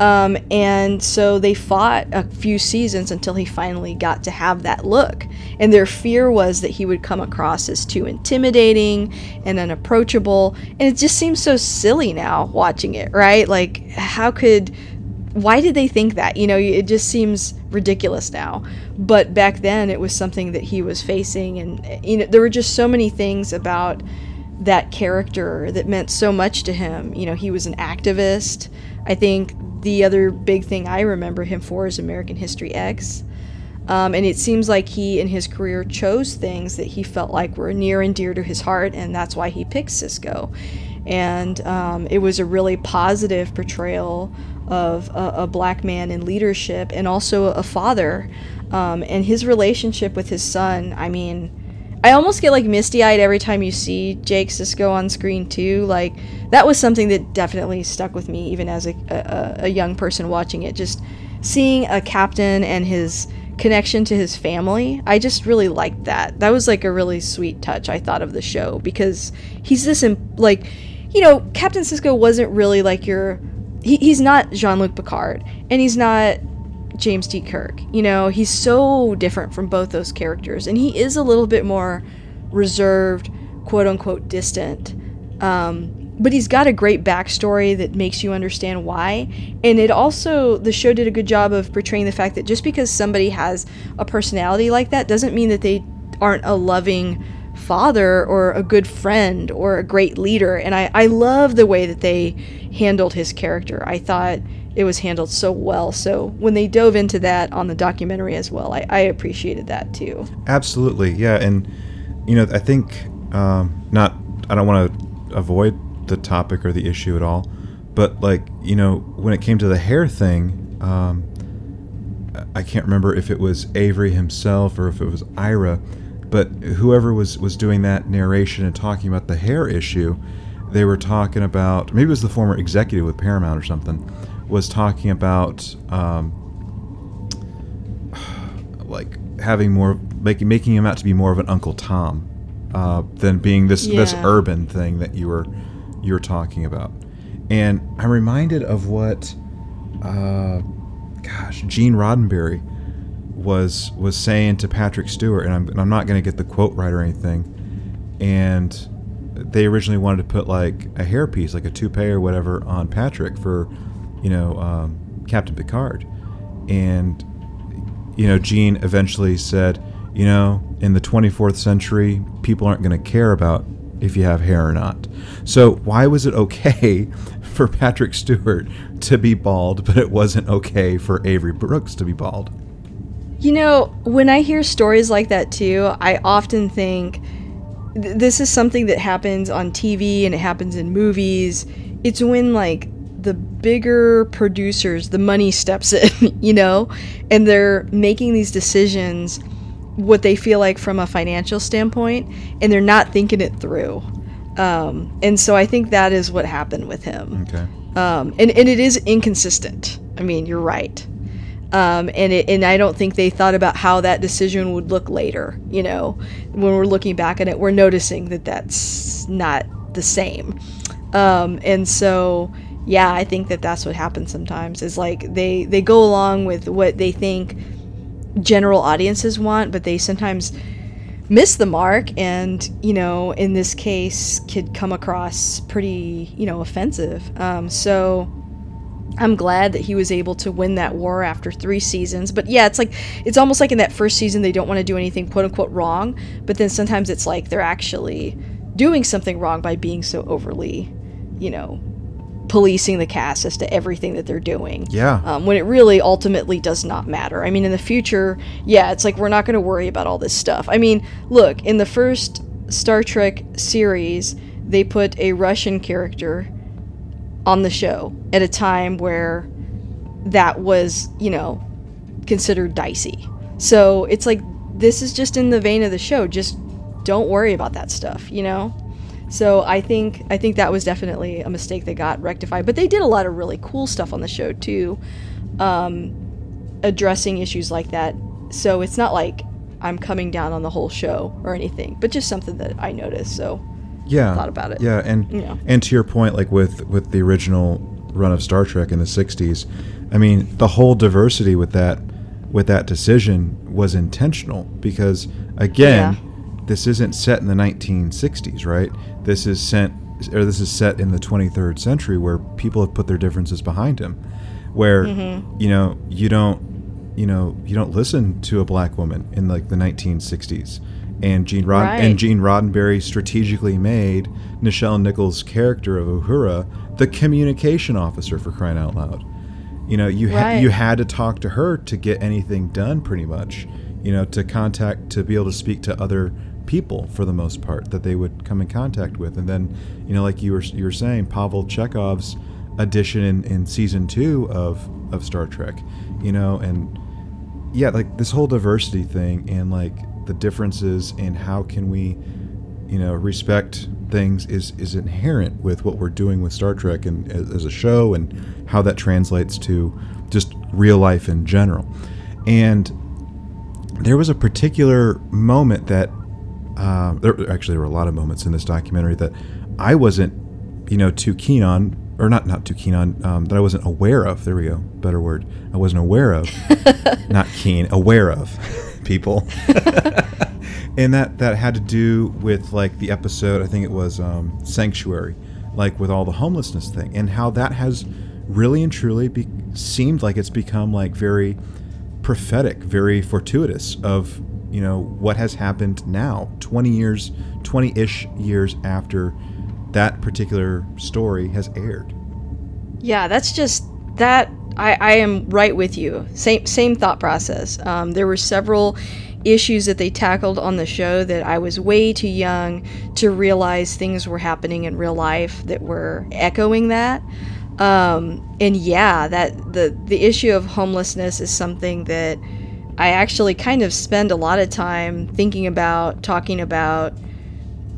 Um, and so they fought a few seasons until he finally got to have that look. And their fear was that he would come across as too intimidating and unapproachable. And it just seems so silly now watching it, right? Like, how could why did they think that? You know, it just seems ridiculous now. But back then, it was something that he was facing, and you know, there were just so many things about that character that meant so much to him. You know, he was an activist. I think the other big thing I remember him for is American History X. Um, and it seems like he in his career chose things that he felt like were near and dear to his heart, and that's why he picked Sisko. And um, it was a really positive portrayal of a, a black man in leadership and also a father. Um, and his relationship with his son, I mean, I almost get like misty eyed every time you see Jake Sisko on screen too. Like that was something that definitely stuck with me, even as a, a, a young person watching it. Just seeing a captain and his connection to his family, I just really liked that. That was like a really sweet touch I thought of the show because he's this imp- like, you know, Captain Sisko wasn't really like your. He, he's not Jean Luc Picard, and he's not James T. Kirk. You know, he's so different from both those characters, and he is a little bit more reserved, quote unquote, distant. Um, but he's got a great backstory that makes you understand why. And it also, the show did a good job of portraying the fact that just because somebody has a personality like that doesn't mean that they aren't a loving father or a good friend or a great leader. And I, I love the way that they handled his character. I thought it was handled so well. So when they dove into that on the documentary as well, I, I appreciated that too. Absolutely. Yeah. And, you know, I think, um, not, I don't want to avoid the topic or the issue at all. But like you know, when it came to the hair thing, um, I can't remember if it was Avery himself or if it was Ira, but whoever was was doing that narration and talking about the hair issue, they were talking about maybe it was the former executive with Paramount or something, was talking about um, like having more making making him out to be more of an Uncle Tom uh, than being this yeah. this urban thing that you were you're talking about. And I'm reminded of what, uh, gosh, Gene Roddenberry was was saying to Patrick Stewart, and I'm, and I'm not going to get the quote right or anything. And they originally wanted to put like a hairpiece, like a toupee or whatever, on Patrick for, you know, um, Captain Picard. And, you know, Gene eventually said, you know, in the 24th century, people aren't going to care about if you have hair or not. So why was it okay for Patrick Stewart to be bald, but it wasn't okay for Avery Brooks to be bald? You know, when I hear stories like that too, I often think th- this is something that happens on TV and it happens in movies. It's when like the bigger producers, the money steps in, you know, and they're making these decisions what they feel like from a financial standpoint, and they're not thinking it through. Um, and so I think that is what happened with him. Okay. Um, and, and it is inconsistent. I mean, you're right. Um, and it, and I don't think they thought about how that decision would look later. You know, when we're looking back at it, we're noticing that that's not the same. Um, and so, yeah, I think that that's what happens sometimes. Is like they they go along with what they think general audiences want, but they sometimes miss the mark and you know in this case could come across pretty you know offensive um, so i'm glad that he was able to win that war after three seasons but yeah it's like it's almost like in that first season they don't want to do anything quote unquote wrong but then sometimes it's like they're actually doing something wrong by being so overly you know policing the cast as to everything that they're doing. Yeah. Um, when it really ultimately does not matter. I mean, in the future, yeah, it's like we're not going to worry about all this stuff. I mean, look, in the first Star Trek series, they put a Russian character on the show at a time where that was, you know, considered dicey. So it's like this is just in the vein of the show. Just don't worry about that stuff, you know? So I think I think that was definitely a mistake that got rectified. But they did a lot of really cool stuff on the show too, um, addressing issues like that. So it's not like I'm coming down on the whole show or anything, but just something that I noticed. So yeah, thought about it. Yeah, and you know. and to your point, like with with the original run of Star Trek in the '60s, I mean the whole diversity with that with that decision was intentional because again. Yeah this isn't set in the 1960s, right? This is sent or this is set in the 23rd century where people have put their differences behind him where mm-hmm. you know you don't you know you don't listen to a black woman in like the 1960s and Gene Rod- right. and Gene Roddenberry strategically made Nichelle Nichols' character of Uhura the communication officer for crying out loud. You know, you ha- you had to talk to her to get anything done pretty much. You know, to contact to be able to speak to other people for the most part that they would come in contact with. And then, you know, like you were you were saying, Pavel Chekov's addition in, in season two of of Star Trek, you know, and yeah, like this whole diversity thing and like the differences in how can we, you know, respect things is is inherent with what we're doing with Star Trek and as a show and how that translates to just real life in general. And there was a particular moment that um, there actually there were a lot of moments in this documentary that I wasn't, you know, too keen on or not not too keen on um, that I wasn't aware of. There we go, better word. I wasn't aware of, not keen, aware of people. and that that had to do with like the episode. I think it was um, Sanctuary, like with all the homelessness thing, and how that has really and truly be, seemed like it's become like very prophetic, very fortuitous of you know what has happened now, twenty years, twenty ish years after that particular story has aired. Yeah, that's just that. I, I am right with you. Same same thought process. Um, there were several issues that they tackled on the show that I was way too young to realize things were happening in real life that were echoing that. Um, and yeah, that the the issue of homelessness is something that I actually kind of spend a lot of time thinking about, talking about.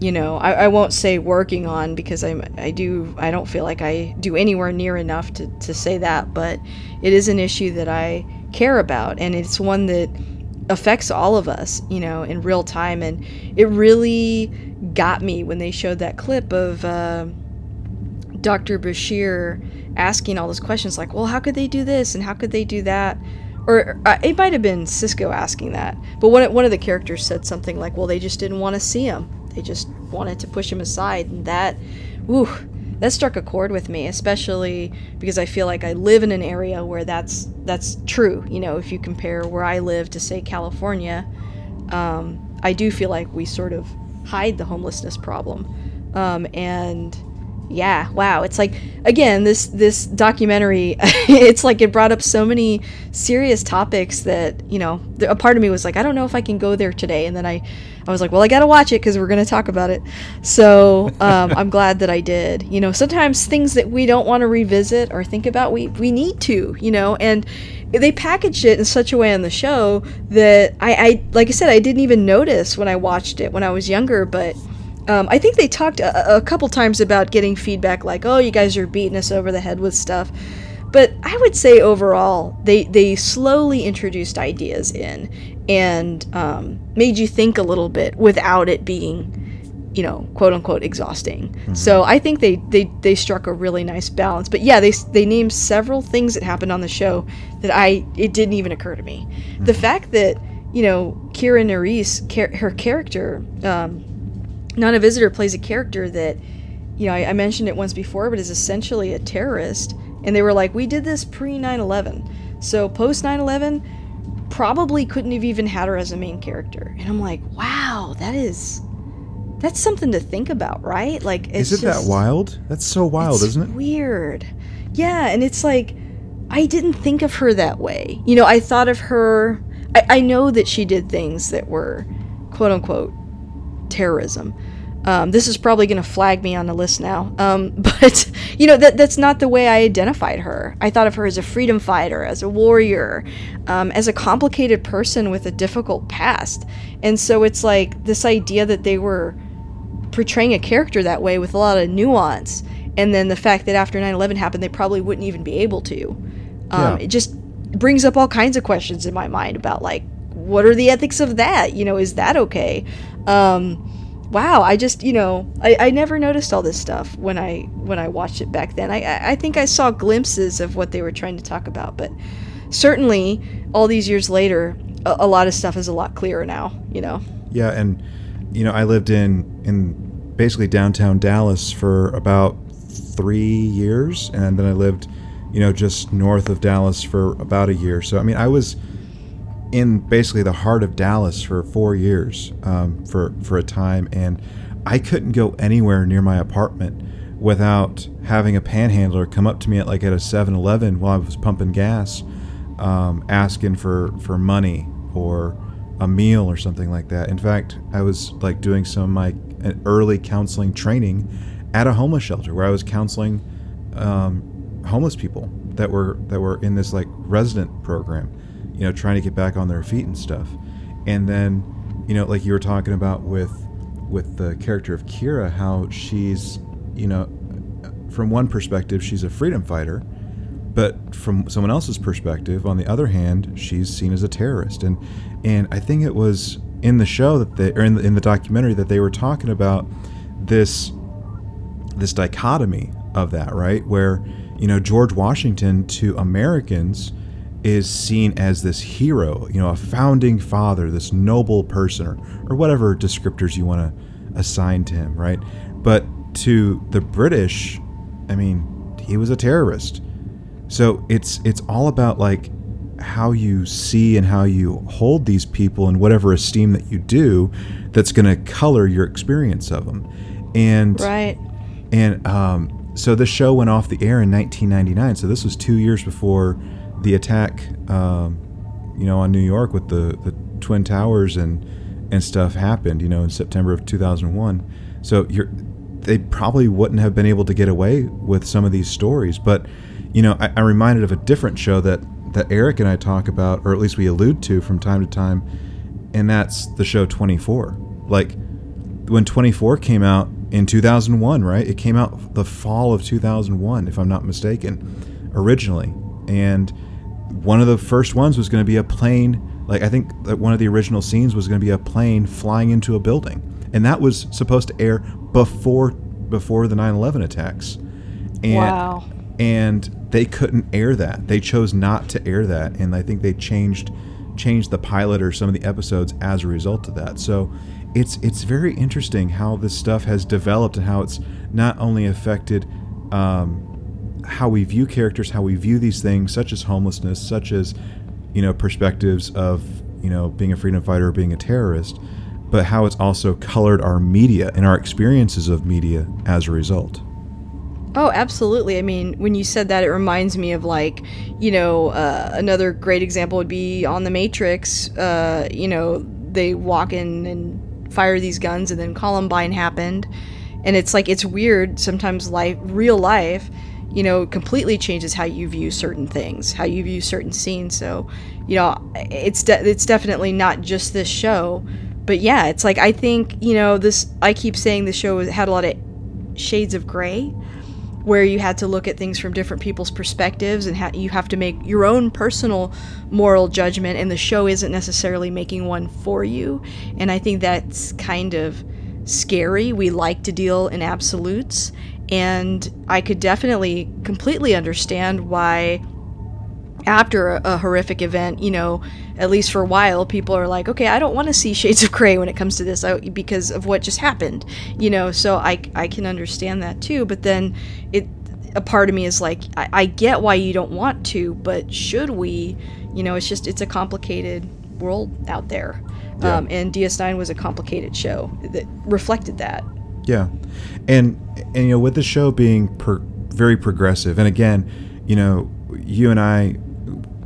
You know, I, I won't say working on because I'm I do I don't feel like I do anywhere near enough to, to say that, but it is an issue that I care about and it's one that affects all of us, you know, in real time. And it really got me when they showed that clip of uh, Dr. Bashir asking all those questions like, well, how could they do this and how could they do that? Or uh, it might have been Sisko asking that. But one, one of the characters said something like, well, they just didn't want to see him. They just wanted to push him aside. And that, whew, that struck a chord with me, especially because I feel like I live in an area where that's that's true. You know, if you compare where I live to say California, um, I do feel like we sort of hide the homelessness problem, um, and yeah, wow, it's like again this this documentary. it's like it brought up so many serious topics that you know a part of me was like, I don't know if I can go there today, and then I I was like, well, I got to watch it because we're going to talk about it. So um, I'm glad that I did. You know, sometimes things that we don't want to revisit or think about, we, we need to, you know, and they packaged it in such a way on the show that I, I like I said, I didn't even notice when I watched it when I was younger, but. Um, I think they talked a, a couple times about getting feedback like, "Oh, you guys are beating us over the head with stuff," but I would say overall they they slowly introduced ideas in and um, made you think a little bit without it being you know quote unquote exhausting mm-hmm. so i think they, they they struck a really nice balance but yeah they they named several things that happened on the show that i it didn't even occur to me mm-hmm. the fact that you know kira nerys her character um, nana visitor plays a character that you know I, I mentioned it once before but is essentially a terrorist and they were like we did this pre 9-11 so post 9-11 probably couldn't have even had her as a main character. And I'm like, wow, that is that's something to think about, right? Like, is it just, that wild? That's so wild, isn't it? Weird. Yeah, and it's like I didn't think of her that way. You know, I thought of her. I, I know that she did things that were, quote unquote, terrorism. Um, this is probably going to flag me on the list now. Um, but, you know, that, that's not the way I identified her. I thought of her as a freedom fighter, as a warrior, um, as a complicated person with a difficult past. And so it's like this idea that they were portraying a character that way with a lot of nuance. And then the fact that after 9 11 happened, they probably wouldn't even be able to. Um, yeah. It just brings up all kinds of questions in my mind about, like, what are the ethics of that? You know, is that okay? Um, wow, I just you know I, I never noticed all this stuff when I when I watched it back then. I I think I saw glimpses of what they were trying to talk about, but certainly all these years later, a, a lot of stuff is a lot clearer now. You know. Yeah, and you know I lived in in basically downtown Dallas for about three years, and then I lived you know just north of Dallas for about a year. So I mean I was in basically the heart of Dallas for four years um, for for a time, and I couldn't go anywhere near my apartment without having a panhandler come up to me at like at a 7-Eleven while I was pumping gas, um, asking for for money or a meal or something like that. In fact, I was like doing some of my early counseling training at a homeless shelter where I was counseling um, homeless people that were that were in this like resident program you know, trying to get back on their feet and stuff. And then, you know, like you were talking about with with the character of Kira, how she's, you know, from one perspective, she's a freedom fighter, but from someone else's perspective, on the other hand, she's seen as a terrorist. And and I think it was in the show that they, or in the, in the documentary that they were talking about this this dichotomy of that, right? Where, you know, George Washington to Americans is seen as this hero, you know, a founding father, this noble person, or, or whatever descriptors you want to assign to him, right? But to the British, I mean, he was a terrorist. So it's it's all about like how you see and how you hold these people and whatever esteem that you do that's going to color your experience of them. And right. And um, so the show went off the air in 1999. So this was two years before the attack, um, you know, on New York with the, the Twin Towers and and stuff happened, you know, in September of 2001. So they probably wouldn't have been able to get away with some of these stories. But, you know, I, I'm reminded of a different show that that Eric and I talk about, or at least we allude to from time to time, and that's the show 24. Like when 24 came out in 2001, right? It came out the fall of 2001, if I'm not mistaken, originally. And one of the first ones was going to be a plane. Like I think that one of the original scenes was going to be a plane flying into a building, and that was supposed to air before before the 9/11 attacks. And, wow. And they couldn't air that. They chose not to air that, and I think they changed changed the pilot or some of the episodes as a result of that. So it's it's very interesting how this stuff has developed and how it's not only affected um, how we view characters, how we view these things, such as homelessness, such as you know perspectives of you know being a freedom fighter or being a terrorist, but how it's also colored our media and our experiences of media as a result. Oh, absolutely. I mean, when you said that, it reminds me of like, you know, uh, another great example would be on The Matrix. Uh, you know, they walk in and fire these guns, and then Columbine happened, and it's like it's weird. Sometimes life, real life, you know, completely changes how you view certain things, how you view certain scenes. So, you know, it's de- it's definitely not just this show, but yeah, it's like I think you know this. I keep saying the show had a lot of shades of gray, where you had to look at things from different people's perspectives, and ha- you have to make your own personal moral judgment. And the show isn't necessarily making one for you, and I think that's kind of scary. We like to deal in absolutes, and I could definitely completely understand why, after a, a, horrific event, you know, at least for a while, people are like, okay, I don't want to see Shades of Grey when it comes to this because of what just happened, you know. So I, I can understand that too. But then it, a part of me is like, I, I get why you don't want to, but should we? You know, it's just, it's a complicated world out there. Yeah. Um, and DS9 was a complicated show that reflected that. Yeah, and and you know with the show being per, very progressive, and again, you know, you and I,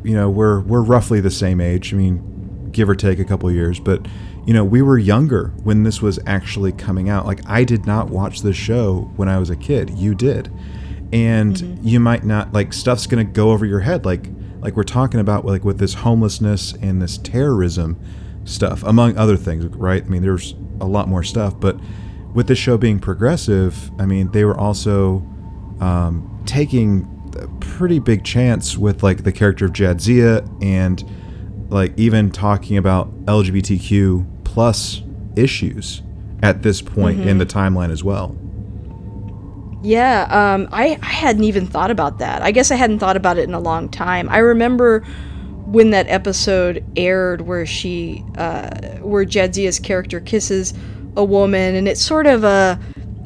you know, we're we're roughly the same age. I mean, give or take a couple years, but you know, we were younger when this was actually coming out. Like I did not watch this show when I was a kid. You did, and mm-hmm. you might not like stuff's gonna go over your head. Like like we're talking about like with this homelessness and this terrorism stuff, among other things, right? I mean, there's a lot more stuff, but with the show being progressive, I mean, they were also um, taking a pretty big chance with like the character of Jadzia and like even talking about LGBTQ plus issues at this point mm-hmm. in the timeline as well. Yeah, um, I, I hadn't even thought about that. I guess I hadn't thought about it in a long time. I remember when that episode aired where she, uh, where Jadzia's character kisses a woman, and it's sort of a,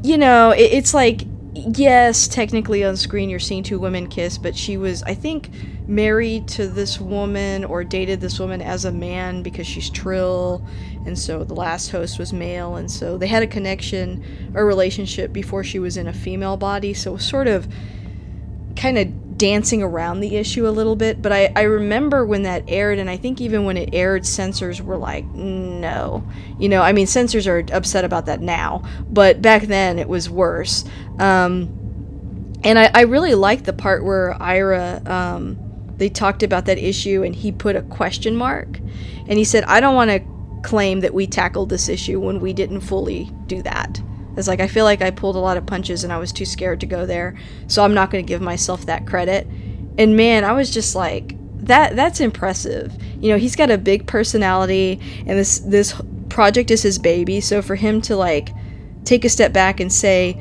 you know, it, it's like yes, technically on screen you're seeing two women kiss, but she was, I think, married to this woman or dated this woman as a man because she's Trill, and so the last host was male, and so they had a connection, a relationship before she was in a female body, so it was sort of kind of dancing around the issue a little bit, but I, I remember when that aired, and I think even when it aired, censors were like, no. You know, I mean, censors are upset about that now, but back then it was worse. Um, and I, I really liked the part where Ira, um, they talked about that issue, and he put a question mark, and he said, I don't want to claim that we tackled this issue when we didn't fully do that. It's like I feel like I pulled a lot of punches and I was too scared to go there, so I'm not going to give myself that credit. And man, I was just like that that's impressive. You know, he's got a big personality and this this project is his baby, so for him to like take a step back and say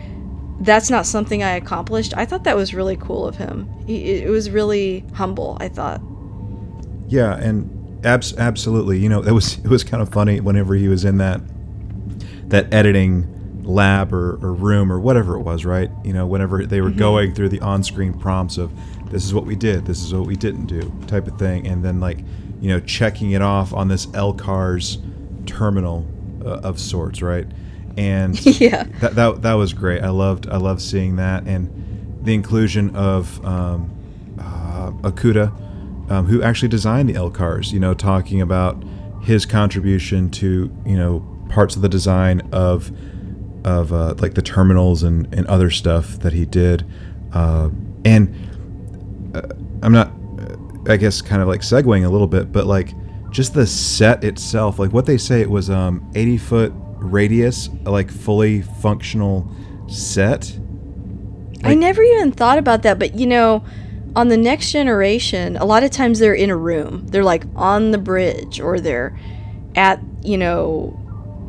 that's not something I accomplished. I thought that was really cool of him. He, it was really humble. I thought. Yeah, and abs- absolutely. You know, it was it was kind of funny whenever he was in that that editing lab or, or room or whatever it was, right? You know, whenever they were mm-hmm. going through the on-screen prompts of this is what we did, this is what we didn't do, type of thing, and then like you know checking it off on this LCARS terminal uh, of sorts, right? And yeah, that, that that was great. I loved I loved seeing that and the inclusion of um, uh, Okuda, um, who actually designed the LCARS. You know, talking about his contribution to you know parts of the design of of uh, like the terminals and, and other stuff that he did. Uh, and uh, I'm not, I guess, kind of like segueing a little bit, but like just the set itself, like what they say it was um 80 foot radius, like fully functional set. Like, I never even thought about that, but you know, on the next generation, a lot of times they're in a room. They're like on the bridge or they're at, you know,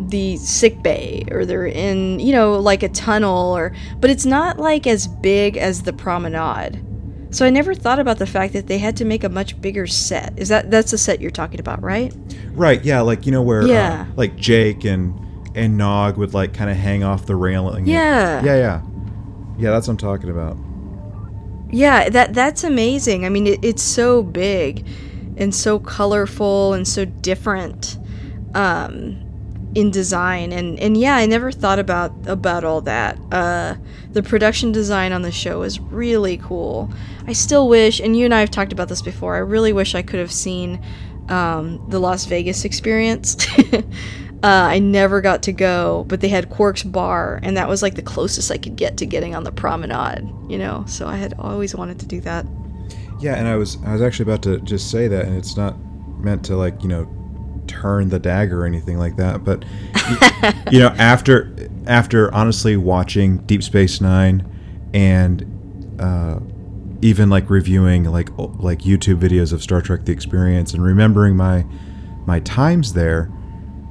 the sick bay or they're in you know like a tunnel or but it's not like as big as the promenade. So i never thought about the fact that they had to make a much bigger set. Is that that's the set you're talking about right? Right yeah like you know where uh, yeah. Uh, like jake and and nog would like kind of hang off the railing yeah. Yeah yeah. Yeah that's what i'm talking about. Yeah that that's amazing. I mean it, it's so big and so colorful and so different. Um in design and and yeah i never thought about about all that. Uh the production design on the show is really cool. I still wish and you and i have talked about this before i really wish i could have seen um, the las vegas experience. Uh, i never got to go but they had quark's bar and that was like the closest i could get to getting on the promenade you know? So i had always wanted to do that. Yeah and i was i was actually about to just say that and it's not meant to like you know turn the dagger or anything like that. But you, know, after after honestly watching Deep Space Nine and uh, even like reviewing like like YouTube videos of Star Trek: The Experience and remembering my my times there,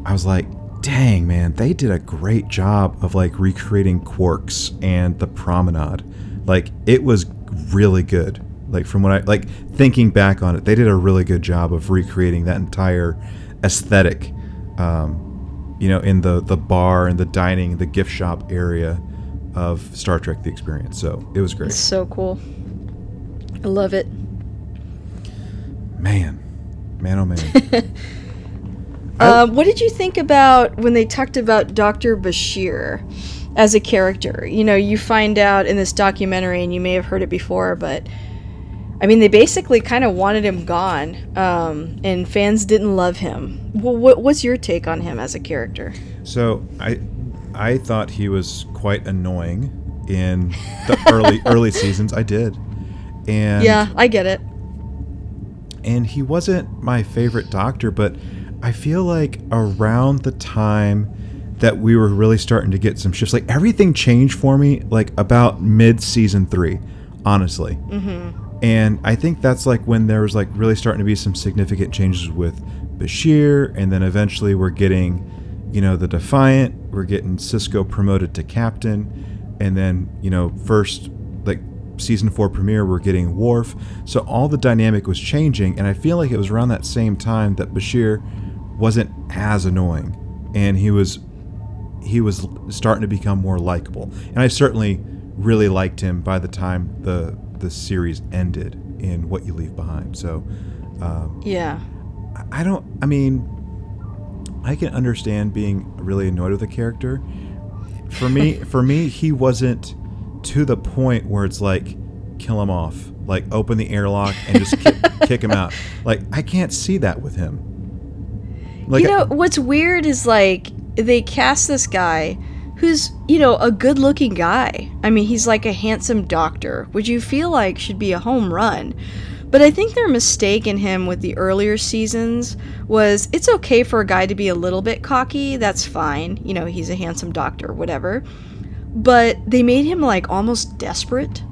I was like, dang man, they did a great job of like recreating Quarks and the Promenade. Like it was really good. Like from what I like thinking back on it, they did a really good job of recreating that entire aesthetic, um, you know, in the the bar and the dining, the gift shop area of Star Trek: The Experience. So it was great. It's so cool. I love it. Man, man, oh man. um, what did you think about when they talked about Doctor Bashir as a character? You know, you find out in this documentary, and you may have heard it before, but I mean, they basically kind of wanted him gone, um, and fans didn't love him. Well, what, what's your take on him as a character? So I, I thought he was quite annoying in the early early seasons. I did, and yeah, I get it. And he wasn't my favorite Doctor, but I feel like around the time that we were really starting to get some shifts, like everything changed for me, like about mid season three, honestly. Mm-hmm and I think that's like when there was like really starting to be some significant changes with Bashir, and then eventually we're getting, you know, the Defiant, we're getting Sisko promoted to captain, and then, you know, first like season four premiere, we're getting Worf. So all the dynamic was changing, and I feel like it was around that same time that Bashir wasn't as annoying, and he was he was starting to become more likable, and I certainly really liked him by the time the the series ended in What You Leave Behind. So, um, yeah, I don't. I mean, I can understand being really annoyed with a character. For me, for me, he wasn't to the point where it's like kill him off, like open the airlock and just kick, kick him out. Like I can't see that with him. Like, you know, what's weird is like they cast this guy who's, you know, a good looking guy. I mean, he's like a handsome doctor, which you feel like should be a home run. But I think their mistake in him with the earlier seasons was it's okay for a guy to be a little bit cocky, that's fine. You know, he's a handsome doctor, whatever. But they made him like almost desperate.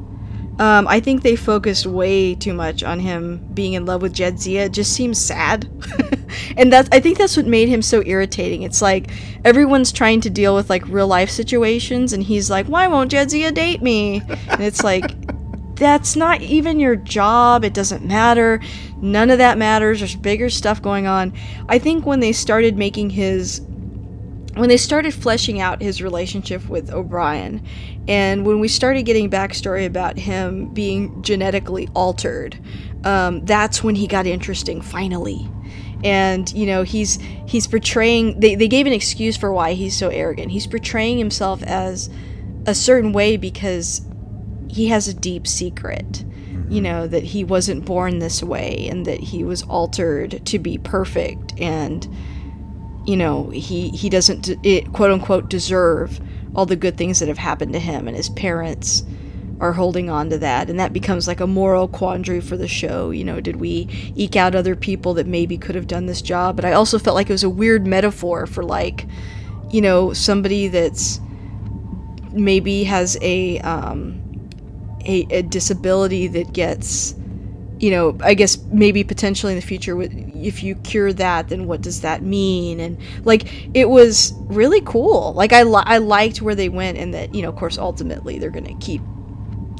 Um, I think they focused way too much on him being in love with Jadzia. It just seems sad. and that's I think that's what made him so irritating. It's like everyone's trying to deal with like real life situations, and he's like, "Why won't Jadzia date me?" And it's like. That's not even your job. It doesn't matter. None of that matters. There's bigger stuff going on. I think when they started making his when they started fleshing out his relationship with O'Brien, and when we started getting backstory about him being genetically altered, um, that's when he got interesting finally. And you know he's he's portraying. They, they gave an excuse for why he's so arrogant. He's portraying himself as a certain way because he has a deep secret you know that he wasn't born this way and that he was altered to be perfect and you know he he doesn't it, quote unquote deserve all the good things that have happened to him and his parents are holding on to that and that becomes like a moral quandary for the show. You know did we eke out other people that maybe could have done this job? But i also felt like it was a weird metaphor for like you know somebody that's maybe has a um a, a disability that gets you know, I guess maybe potentially in the future, if you cure that, then what does that mean? And like, it was really cool. Like, I, li- I liked where they went, and that, you know, of course, ultimately they're going to keep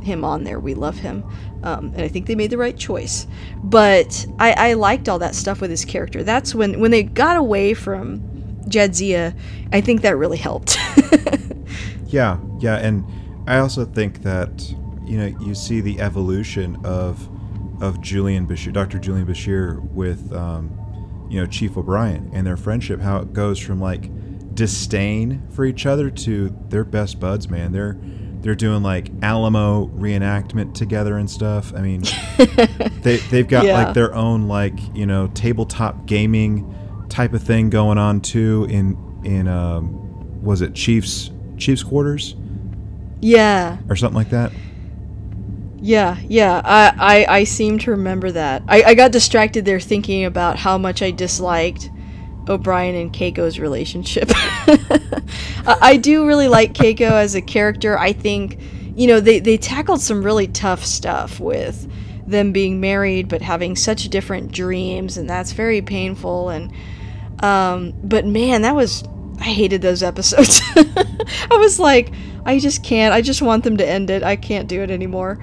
him on there. We love him. Um, and I think they made the right choice. But I, I liked all that stuff with his character. That's when, when they got away from Jadzia, I think that really helped. yeah, yeah. And I also think that, you know, you see the evolution of of Julian Bashir, Dr. Julian Bashir, with um, you know Chief O'Brien and their friendship, how it goes from like disdain for each other to they're best buds, man. They're they're doing like Alamo reenactment together and stuff. I mean, they they've got yeah. like their own like you know tabletop gaming type of thing going on too in in um, was it Chiefs Chiefs quarters? Yeah, or something like that. Yeah, yeah, I, I, I seem to remember that. I, I got distracted there thinking about how much I disliked O'Brien and Keiko's relationship. I do really like Keiko as a character. I think, you know, they, they tackled some really tough stuff with them being married but having such different dreams, and that's very painful. And, um, but man, that was, I hated those episodes. I was like, I just can't. I just want them to end it. I can't do it anymore.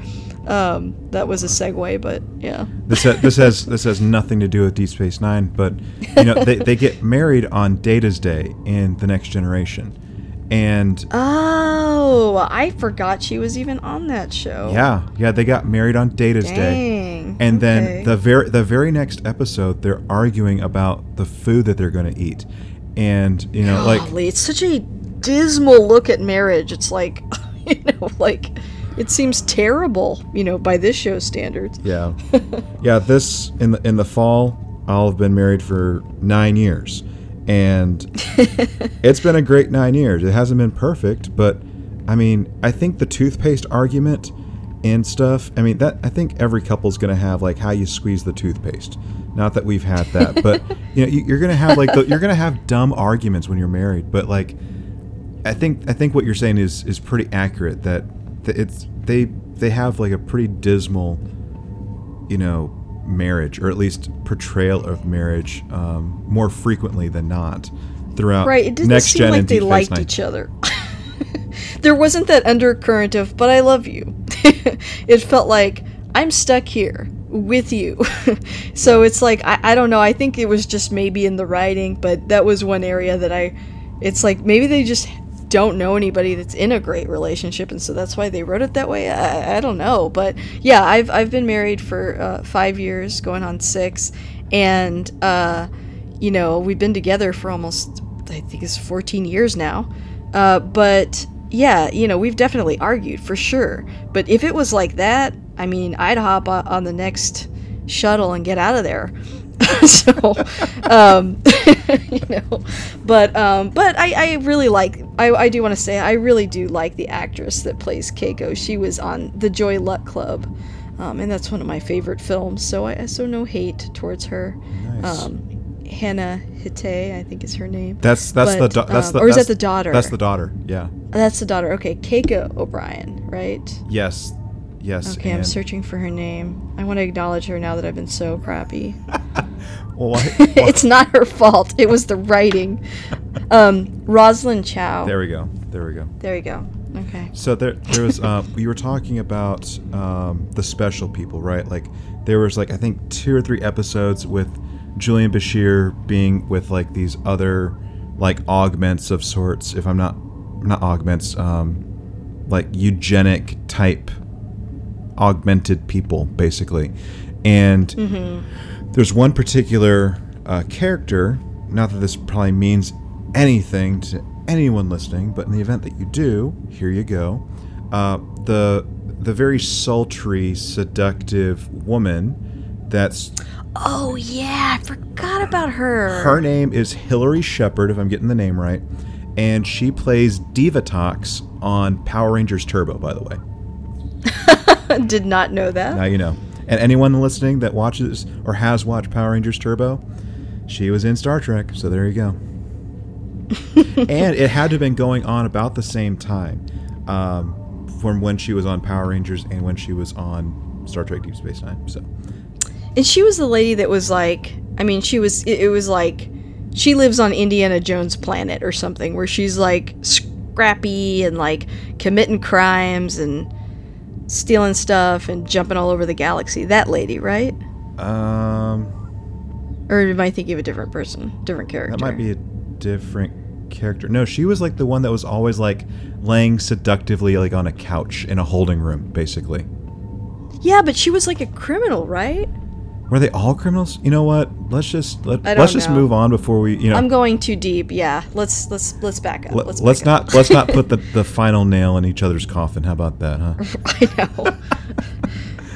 Um, that was a segue, but yeah. This ha- this has this has nothing to do with Deep Space Nine, but you know they, they get married on Data's day in the Next Generation, and oh, I forgot she was even on that show. Yeah, yeah, they got married on Data's Dang, day, and okay. then the very the very next episode, they're arguing about the food that they're going to eat, and you know, Golly, like it's such a dismal look at marriage. It's like, you know, like it seems terrible, you know, by this show's standards. Yeah, yeah. This in the in the fall, I'll have been married for nine years, and it's been a great nine years. It hasn't been perfect, but I mean, I think the toothpaste argument and stuff. I mean, that I think every couple's going to have like how you squeeze the toothpaste. Not that we've had that, but you know, you're going to have like the, you're going to have dumb arguments when you're married. But like, I think I think what you're saying is is pretty accurate. That it's they they have like a pretty dismal, you know, marriage or at least portrayal of marriage um, more frequently than not throughout. Right. It didn't next seem like they liked each other. there wasn't that undercurrent of "but I love you." it felt like I'm stuck here with you. so it's like I, I don't know. I think it was just maybe in the writing, but that was one area that I. It's like maybe they just don't know anybody that's in a great relationship, and so that's why they wrote it that way. I, I don't know, but yeah, I've I've been married for uh, five years, going on six, and uh, you know we've been together for almost I think it's 14 years now. Uh, but yeah, you know we've definitely argued for sure. But if it was like that, I mean, I'd hop on the next shuttle and get out of there. so, um, you know, but um, but I, I really like I, I do want to say I really do like the actress that plays Keiko. She was on the Joy Luck Club, um, and that's one of my favorite films. So I so no hate towards her. Nice. Um, Hana Hatae, I think is her name. That's that's but, the do- that's um, the or is that the daughter? That's the daughter. Yeah. That's the daughter. Okay, Keiko O'Brien, right? Yes, Yes. Okay, I'm searching for her name. I want to acknowledge her now that I've been so crappy. Well, why, why- it's not her fault. It was the writing. Um, Rosalind Chao. There we go. There we go. There we go. Okay. So there, there was. Uh, you were talking about um, the special people, right? Like there was like I think two or three episodes with Julian Bashir being with like these other like augments of sorts. If I'm not not augments, um, like eugenic type augmented people, basically. And there's one particular uh, character. Not that this probably means anything to anyone listening, but in the event that you do, here you go. Uh, the the very sultry, seductive woman. That's Oh yeah, I forgot about her. her name is Hillary Shepard, if I'm getting the name right, and she plays Divatox on Power Rangers Turbo. By the way, Did not know that. now you know. And anyone listening that watches or has watched Power Rangers Turbo, she was in Star Trek, so there you go. and it had to have been going on about the same time um, from when she was on Power Rangers and when she was on Star Trek Deep Space Nine. So And she was the lady that was like, I mean, she was, it, it was like, she lives on Indiana Jones planet or something where she's like scrappy and like committing crimes and stealing stuff and jumping all over the galaxy. That lady, right? um, Or am I thinking of a different person, different character? that might be a different character. No, she was like the one that was always like laying seductively like on a couch in a holding room, basically. Yeah, but she was like a criminal, right? Were they all criminals? You know what? Let's just let let's don't just know. move on before we you know. I'm going too deep. Yeah, let's let's let's back up. let, let's let's back not up. let's not put the, the final nail in each other's coffin. How about that, huh? I know.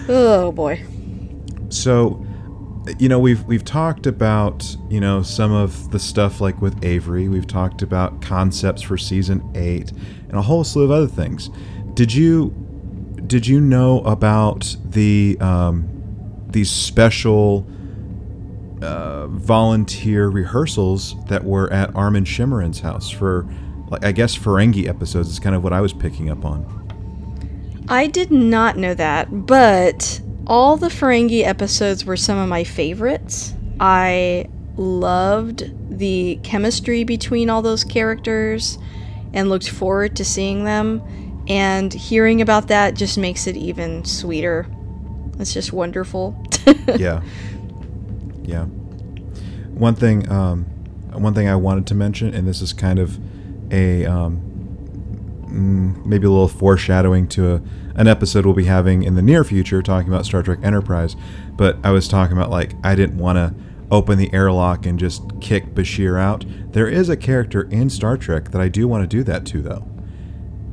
oh boy. So, you know, we've we've talked about you know some of the stuff like with Avery. We've talked about concepts for season eight and a whole slew of other things. Did you did you know about the um, these special uh, volunteer rehearsals that were at Armin Shimerman's house for, like I guess Ferengi episodes is kind of what I was picking up on. I did not know that, but all the Ferengi episodes were some of my favorites. I loved the chemistry between all those characters and looked forward to seeing them. And hearing about that just makes it even sweeter. It's just wonderful. yeah. Yeah. One thing um, one thing i wanted to mention and this is kind of a um, mm, maybe a little foreshadowing to a, an episode we'll be having in the near future talking about star trek enterprise but i was talking about like i didn't want to open the airlock and just kick bashir out. There is a character in star trek that i do want to do that to though.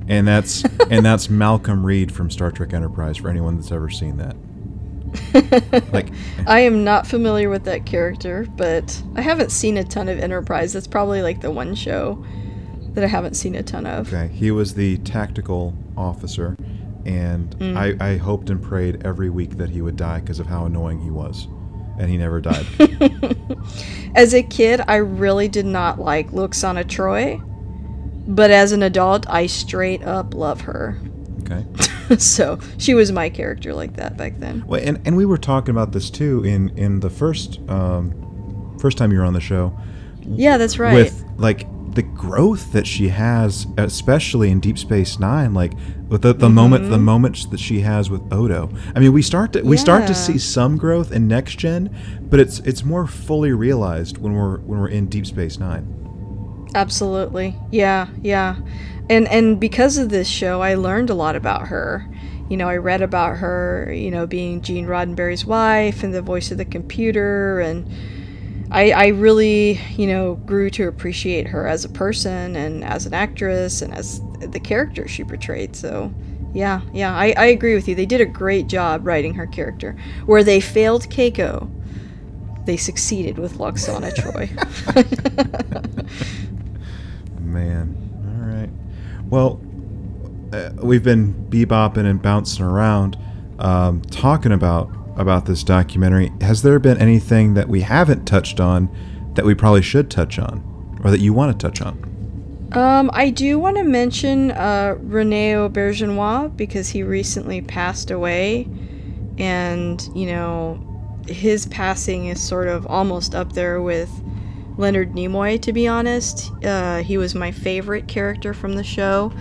And that's and that's malcolm reed from star trek enterprise for anyone that's ever seen that like I am not familiar with that character, but I haven't seen a ton of Enterprise. That's probably like the one show that I haven't seen a ton of. Okay, he was the tactical officer, and mm. I, I hoped and prayed every week that he would die because of how annoying he was, and he never died. As a kid, I really did not like Lwaxana Troi, but as an adult, I straight up love her. okay, so she was my character like that back then. well, and, and we were talking about this too in in the first um, first time you were on the show Yeah, that's right. with like the growth that she has, especially in Deep Space Nine, like with the, the moment the moments that she has with Odo. I mean, we start to we start to see some growth in Next Gen, but it's it's more fully realized when we're when we're in Deep Space Nine. Absolutely. Yeah, yeah. And and because of this show, I learned a lot about her. You know, I read about her, you know, being Gene Roddenberry's wife and the voice of the computer and I, I really, you know, grew to appreciate her as a person and as an actress and as the character she portrayed. So, yeah, yeah, I, I agree with you. They did a great job writing her character. Where they failed Keiko, they succeeded with Lwaxana Troi. Man. Well, uh, we've been bebopping and bouncing around, um, talking about about this documentary. Has there been anything that we haven't touched on that we probably should touch on, or that you want to touch on? Um, I do want to mention uh, Rene Auberjonois because he recently passed away, and you know, his passing is sort of almost up there with Leonard Nimoy, to be honest. Uh, he was my favorite character from the show.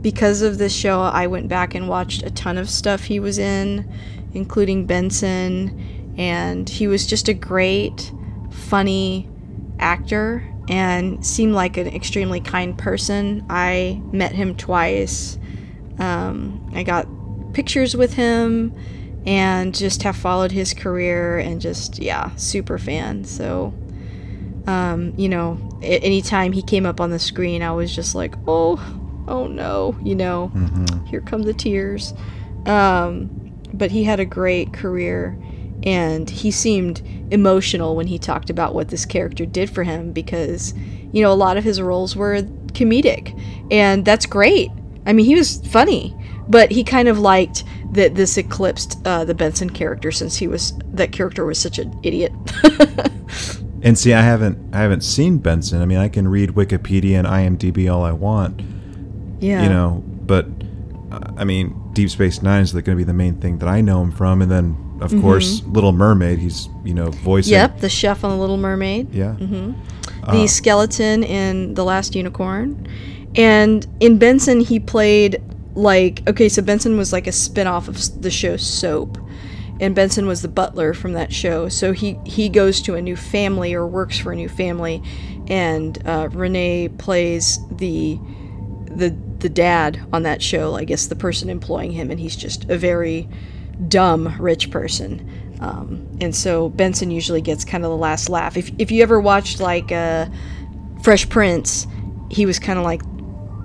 Because of this show, I went back and watched a ton of stuff he was in, including Benson, and he was just a great, funny actor and seemed like an extremely kind person. I met him twice. Um, I got pictures with him and just have followed his career and just, yeah, super fan. So, um, you know, anytime he came up on the screen, I was just like, oh, oh no, you know, mm-hmm. here come the tears. Um, but he had a great career and he seemed emotional when he talked about what this character did for him because, you know, a lot of his roles were comedic and that's great. I mean, he was funny, but he kind of liked that this eclipsed uh, the Benson character since he was that character was such an idiot. and see, I haven't I haven't seen Benson. I mean, I can read Wikipedia and IMDb all I want. Yeah. You know, but uh, I mean, Deep Space Nine is going to be the main thing that I know him from, and then of mm-hmm. course Little Mermaid. He's you know voicing. Yep, the chef on the Little Mermaid. Yeah. Mm-hmm. The uh, skeleton in the Last Unicorn, and in Benson he played like okay so benson was like a spin-off of the show soap and benson was the butler from that show so he he goes to a new family or works for a new family and uh, renee plays the the the dad on that show i guess the person employing him and he's just a very dumb rich person um, and so benson usually gets kind of the last laugh if, if you ever watched like uh, fresh prince he was kind of like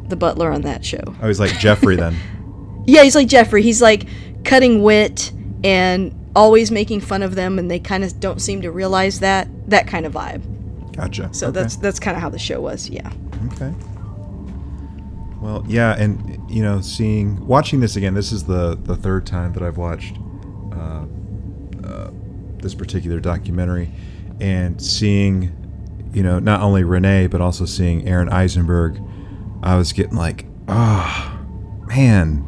the butler on that show. Oh, he's like Geoffrey then. yeah, he's like Geoffrey. He's like cutting wit and always making fun of them, and they kind of don't seem to realize that that kind of vibe. Gotcha. So okay. that's that's kind of how the show was. Yeah. Okay. Well, yeah, and you know, seeing watching this again. This is the the third time that I've watched uh, uh, this particular documentary, and seeing, you know, not only Renee but also seeing Aron Eisenberg I was getting like, oh, man,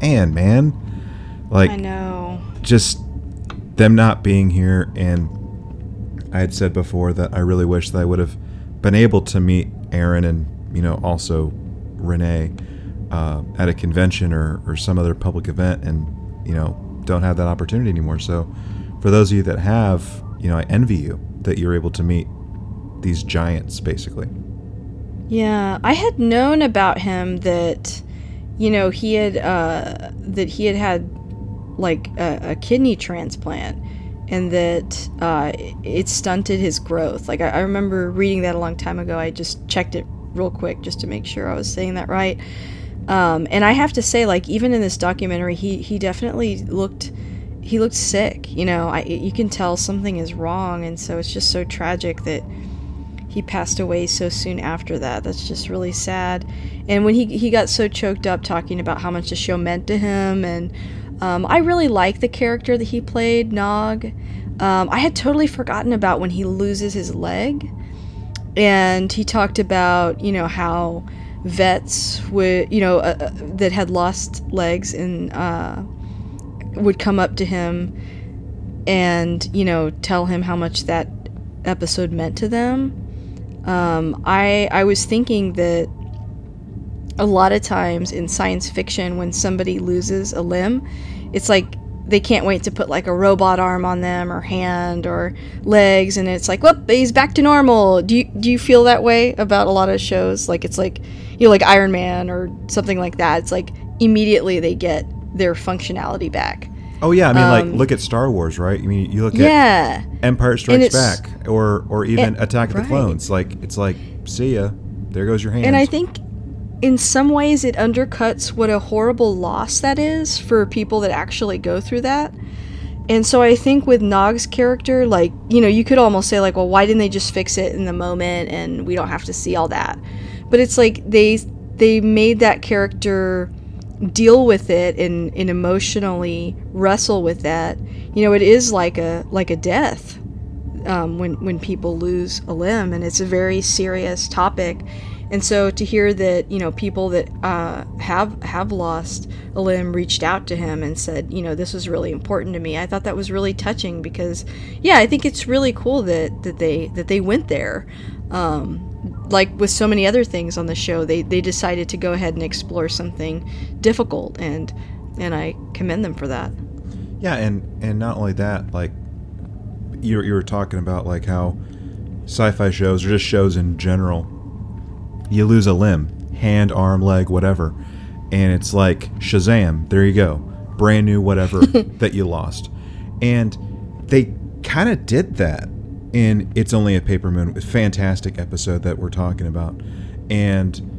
and man, like I know, just them not being here, and I had said before that I really wish that I would have been able to meet Aron and you know also Renee uh, at a convention or or some other public event, and you know don't have that opportunity anymore. So for those of you that have, you know, I envy you that you're able to meet these giants basically. Yeah, I had known about him that, you know, he had uh, that he had had like a, a kidney transplant, and that uh, it stunted his growth. Like I, I remember reading that a long time ago. I just checked it real quick just to make sure I was saying that right. Um, and I have to say, like even in this documentary, he he definitely looked he looked sick. You know, I you can tell something is wrong, and so it's just so tragic that he passed away so soon after that. That's just really sad. And when he he got so choked up talking about how much the show meant to him, and um, I really like the character that he played, Nog. Um, I had totally forgotten about when he loses his leg, and he talked about you know how vets would you know uh, uh that had lost legs and uh, would come up to him and you know tell him how much that episode meant to them um, I I was thinking that a lot of times in science fiction, when somebody loses a limb, it's like they can't wait to put like a robot arm on them or hand or legs, and it's like, whoop, he's back to normal. Do you do you feel that way about a lot of shows? Like it's like you know, like Iron Man or something like that. It's like immediately they get their functionality back. Oh yeah, I mean, um, like look at Star Wars, right? I mean, you look yeah. at Empire Strikes Back, or or even Attack of the Clones. Like it's like, see ya, there goes your hand. And I think, in some ways, it undercuts what a horrible loss that is for people that actually go through that. And so I think with Nog's character, like you know, you could almost say like, well, why didn't they just fix it in the moment, and we don't have to see all that? But it's like they they made that character deal with it and, and emotionally wrestle with that you know it is like a like a death um, when when people lose a limb and it's a very serious topic And so to hear that, you know, people that uh, have have lost a limb reached out to him and said, you know, this was really important to me. I thought that was really touching because, yeah, I think it's really cool that that they that they went there. Um, like with so many other things on the show, they, they decided to go ahead and explore something difficult, and and I commend them for that. Yeah, and and not only that, like you you were talking about like how sci-fi shows or just shows in general, you lose a limb, hand, arm, leg, whatever, and it's like Shazam, there you go, brand new whatever that you lost, and they kind of did that in It's Only a Paper Moon, a fantastic episode that we're talking about, and.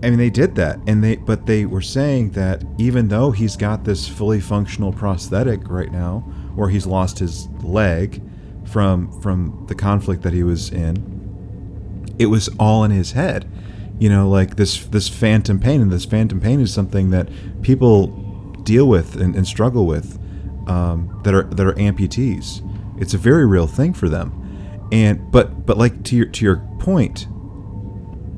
I mean, they did that, and they but they were saying that even though he's got this fully functional prosthetic right now, where he's lost his leg, from from the conflict that he was in, it was all in his head. You know, like this this phantom pain, and this phantom pain is something that people deal with and, and struggle with um, that are that are amputees. It's a very real thing for them. And but but like to your to your point,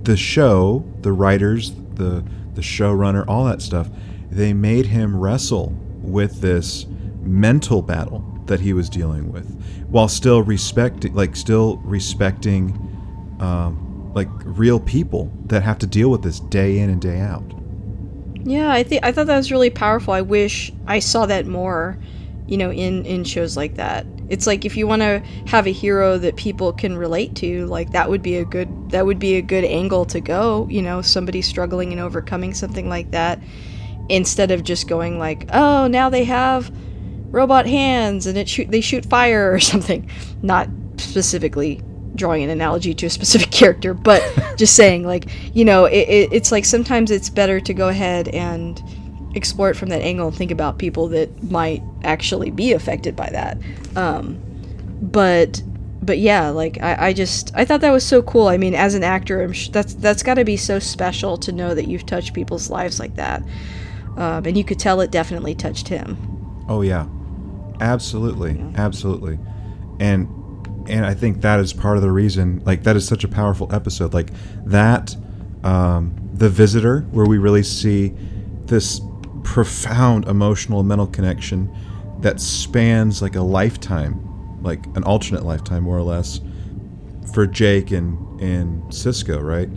the show, the writers, the the showrunner, all that stuff, they made him wrestle with this mental battle that he was dealing with while still respecting like still respecting um, like real people that have to deal with this day in and day out. Yeah i think i thought that was really powerful. I wish i saw that more you know in in shows like that. It's like if you want to have a hero that people can relate to like that would be a good that would be a good angle to go you know somebody struggling and overcoming something like that instead of just going like oh now they have robot hands and it shoot they shoot fire or something. Not specifically drawing an analogy to a specific character, but just saying like you know it, it, it's like sometimes it's better to go ahead and explore it from that angle and think about people that might actually be affected by that. Um, but but yeah, like I, I just I thought that was so cool. I mean, as an actor, I'm sh- that's that's got to be so special to know that you've touched people's lives like that. Um, and you could tell it definitely touched him. Oh yeah, Absolutely, absolutely, and and I think that is part of the reason. Like that is such a powerful episode. Like that, um, the visitor, where we really see this profound emotional and mental connection that spans like a lifetime, like an alternate lifetime, more or less, for Jake and and Sisko, right?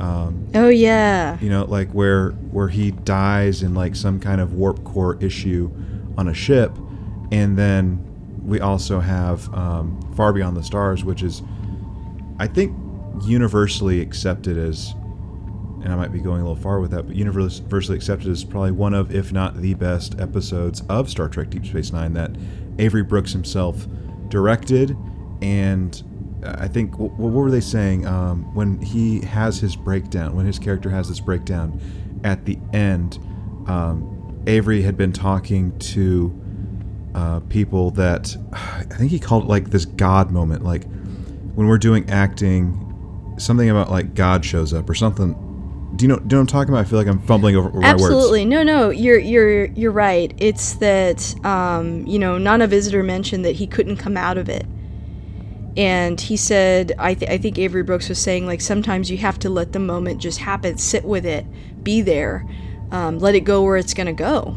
Um, oh yeah. You know, like where where he dies in like some kind of warp core issue on a ship, and then we also have um, Far Beyond the Stars, which is, I think, universally accepted as, and I might be going a little far with that, but universally accepted as probably one of, if not the best episodes of Star Trek Deep Space Nine that Avery Brooks himself directed. And I think, what were they saying? Um, when he has his breakdown, when his character has this breakdown at the end, um, Avery had been talking to uh, people that I think he called it like this God moment. Like when we're doing acting, something about like God shows up or something. Do you know? Do you know what I'm talking about? I feel like I'm fumbling over my Absolutely. words. Absolutely, no, no, you're you're you're right. It's that um, you know, Nana Visitor mentioned that he couldn't come out of it, and he said, I, th- I think Avery Brooks was saying like sometimes you have to let the moment just happen, sit with it, be there, um, let it go where it's gonna go,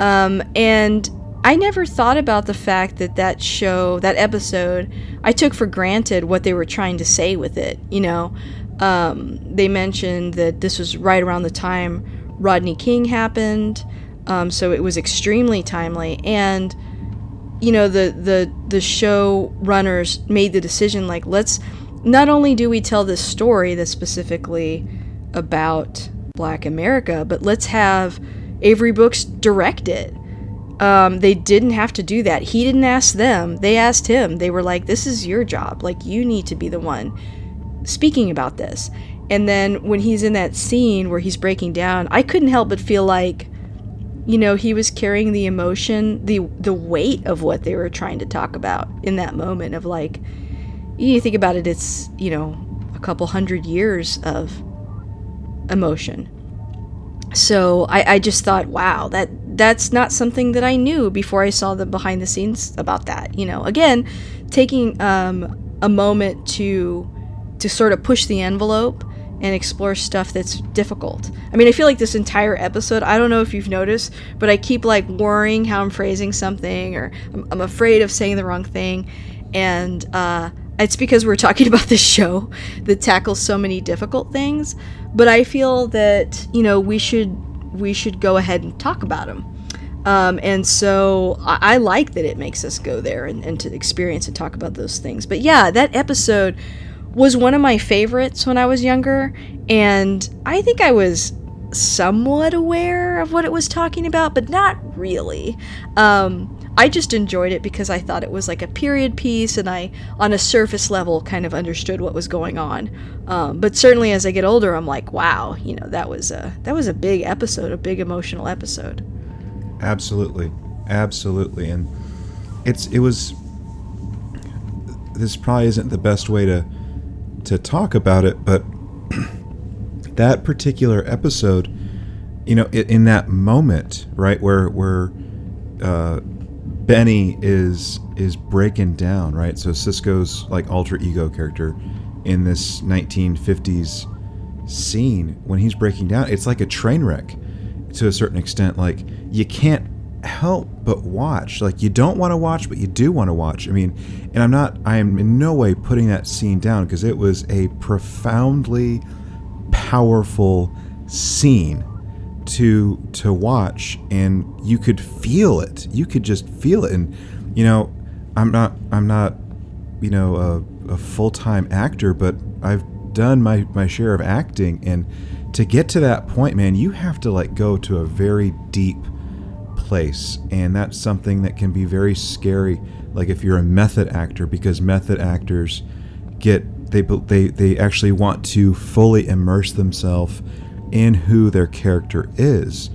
um, and I never thought about the fact that that show, that episode, I took for granted what they were trying to say with it. You know, um, they mentioned that this was right around the time Rodney King happened, um, so it was extremely timely. And you know, the the the show runners made the decision like, let's not only do we tell this story that's specifically about Black America, but let's have Avery Brooks direct it um, they didn't have to do that. He didn't ask them. They asked him. They were like, "This is your job. Like you need to be the one speaking about this." And then when he's in that scene where he's breaking down, I couldn't help but feel like, you know, he was carrying the emotion, the the weight of what they were trying to talk about in that moment of like, you think about it, it's you know a couple hundred years of emotion. So I, I just thought, wow, that that's not something that I knew before I saw the behind the scenes about that. You know, again, taking um, a moment to to sort of push the envelope and explore stuff that's difficult. I mean, I feel like this entire episode, I don't know if you've noticed, but I keep like worrying how I'm phrasing something or I'm, I'm afraid of saying the wrong thing. And uh, it's because we're talking about this show that tackles so many difficult things. But I feel that, you know, we should we should go ahead and talk about them. Um, and so I, I, like that it makes us go there and, and to experience and talk about those things. But yeah, that episode was one of my favorites when I was younger, and I think I was somewhat aware of what it was talking about, but not really. Um, I just enjoyed it because I thought it was like a period piece, and I, on a surface level, kind of understood what was going on. Um, but certainly, as I get older, I'm like, wow, you know, that was a that was a big episode, a big emotional episode. Absolutely, absolutely, and it's it was. This probably isn't the best way to to talk about it, but that particular episode, you know, in that moment, right where where uh, Benny is is breaking down, right? So Sisko's like alter ego character in this 1950s scene when he's breaking down, it's like a train wreck to a certain extent. Like you can't help but watch. Like you don't want to watch, but you do want to watch. I mean, and I'm not. I am in no way putting that scene down because it was a profoundly powerful scene to to watch, and you could feel it. You could just feel it, and you know, I'm not. I'm not. You know, a, a full time actor, but I've done my my share of acting, and to get to that point, man, you have to like go to a very deep place and that's something that can be very scary like if you're a method actor because method actors get they they they actually want to fully immerse themselves in who their character is.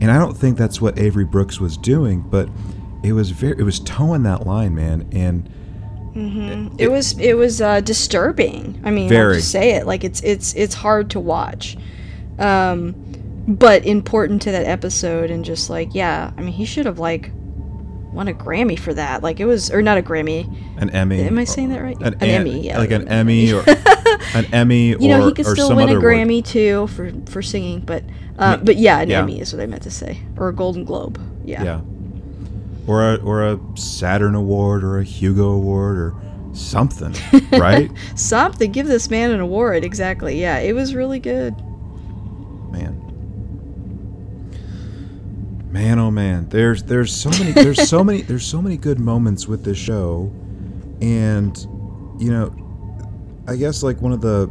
And i don't think that's what avery brooks was doing but it was very it was towing that line man and mm-hmm. it, it, was it was uh, disturbing. I mean very. i'll just say it. Like it's it's it's hard to watch. Um but important to that episode and just like yeah i mean he should have like won a grammy for that. Like it was or not a grammy. An emmy. Am i saying that right? An, an emmy yeah. like an emmy or an emmy you know he could still win a grammy word. too for for singing but uh, but yeah an yeah. emmy is what i meant to say or a golden globe yeah. Yeah. Or a, or a saturn award or a hugo award or something right? Something. Give this man an award. Exactly. Yeah it was really good. Man. Man oh man. There's there's so many there's so many there's so many good moments with this show. And you know i guess like one of the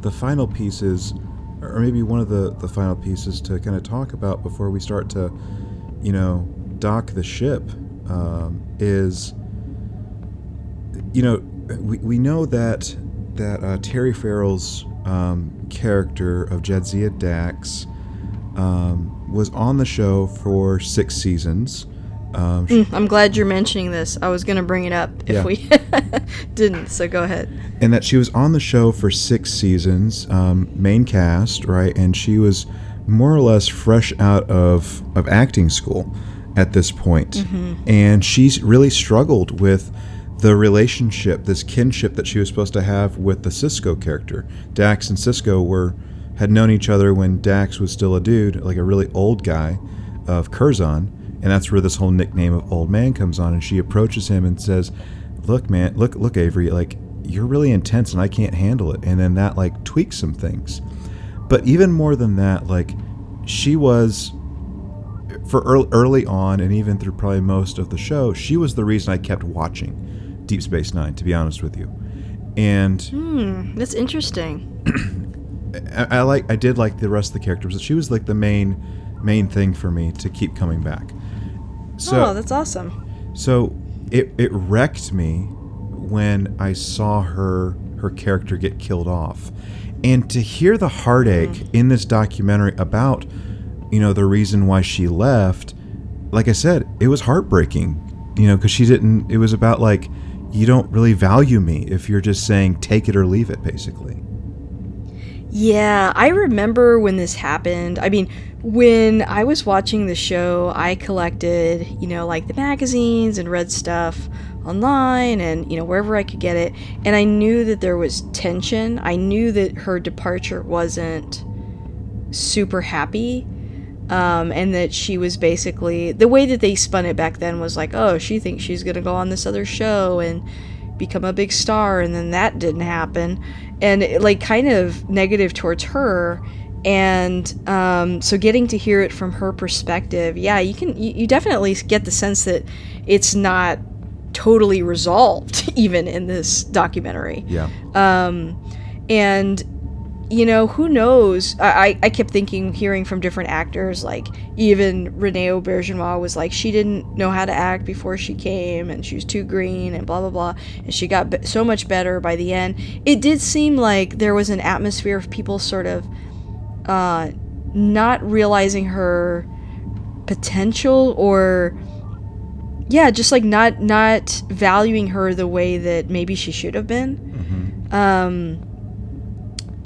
the final pieces or maybe one of the the final pieces to kind of talk about before we start to you know dock the ship um, is you know we, we know that that uh, terry farrell's um, character of jadzia dax um, was on the show for six seasons. Um, mm, I'm glad you're mentioning this. I was going to bring it up if yeah. we didn't, so go ahead. And that she was on the show for six seasons, um, main cast, right? And she was more or less fresh out of, of acting school at this point. Mm-hmm. And she's really struggled with the relationship, this kinship that she was supposed to have with the Sisko character. Dax and Sisko were had known each other when Dax was still a dude, like a really old guy of Curzon, and that's where this whole nickname of old man comes on. And she approaches him and says, "Look, man, look, look, Avery, like you're really intense, and I can't handle it." And then that like tweaks some things. But even more than that, like she was for early, early on, and even through probably most of the show, she was the reason I kept watching Deep Space Nine. To be honest with you, and hmm, that's interesting. I, I, like I did like the rest of the characters. but She was like the main main thing for me to keep coming back. So, oh, that's awesome. So it it wrecked me when I saw her her character get killed off, and to hear the heartache mm. in this documentary about you know the reason why she left. Like I said, it was heartbreaking. You know, because she didn't. It was about like you don't really value me if you're just saying take it or leave it, basically. Yeah, I remember when this happened. I mean, when I was watching the show, I collected, you know, like the magazines and read stuff online and, you know, wherever I could get it. And I knew that there was tension. I knew that her departure wasn't super happy. Um, and that she was basically the way that they spun it back then was like, oh, she thinks she's gonna go on this other show and become a big star, and then that didn't happen, and like kind of negative towards her. And um, so, getting to hear it from her perspective, yeah, you can you, you definitely get the sense that it's not totally resolved, even in this documentary. Yeah. Um, and you know, who knows? I, I kept thinking, hearing from different actors, like even Rene Auberjonois was like, she didn't know how to act before she came, and she was too green, and blah, blah, blah. And she got be- so much better by the end. It did seem like there was an atmosphere of people sort of uh, not realizing her potential or yeah just like not not valuing her the way that maybe she should have been Mm-hmm. um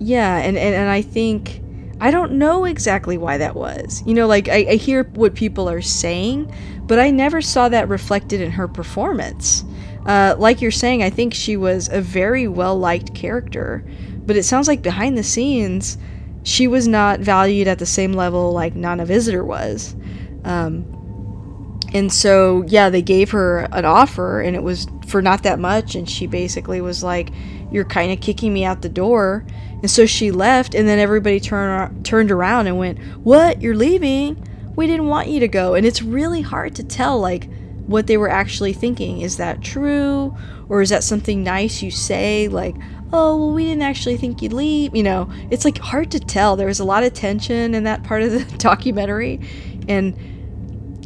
yeah and, and and i think i don't know exactly why that was. You know like I, I hear what people are saying but i never saw that reflected in her performance. Uh, like you're saying i think she was a very well liked character but it sounds like behind the scenes she was not valued at the same level like nana visitor was. Um, and so yeah they gave her an offer and it was for not that much and she basically was like you're kind of kicking me out the door. And so she left and then everybody turned turned around and went what? You're leaving? We didn't want you to go. And it's really hard to tell like what they were actually thinking. Is that true? Or is that something nice you say like oh well we didn't actually think you'd leave you know? It's like hard to tell. There was a lot of tension in that part of the documentary. And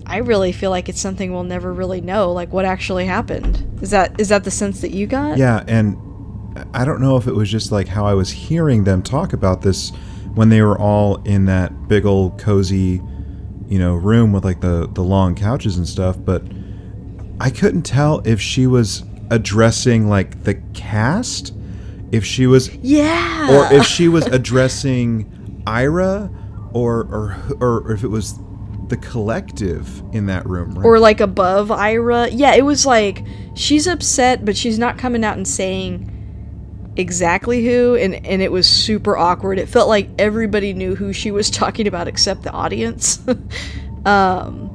I really feel like it's something we'll never really know, like what actually happened. Is that is that the sense that you got? Yeah, and I don't know if it was just like how I was hearing them talk about this when they were all in that big old cozy, you know, room with like the the long couches and stuff, but I couldn't tell if she was addressing like the cast, if she was Yeah. or if she was addressing Ira or or or if it was the collective in that room, right? or like above Ira. Yeah, it was like she's upset, but she's not coming out and saying exactly who and and it was super awkward. It felt like everybody knew who she was talking about except the audience. um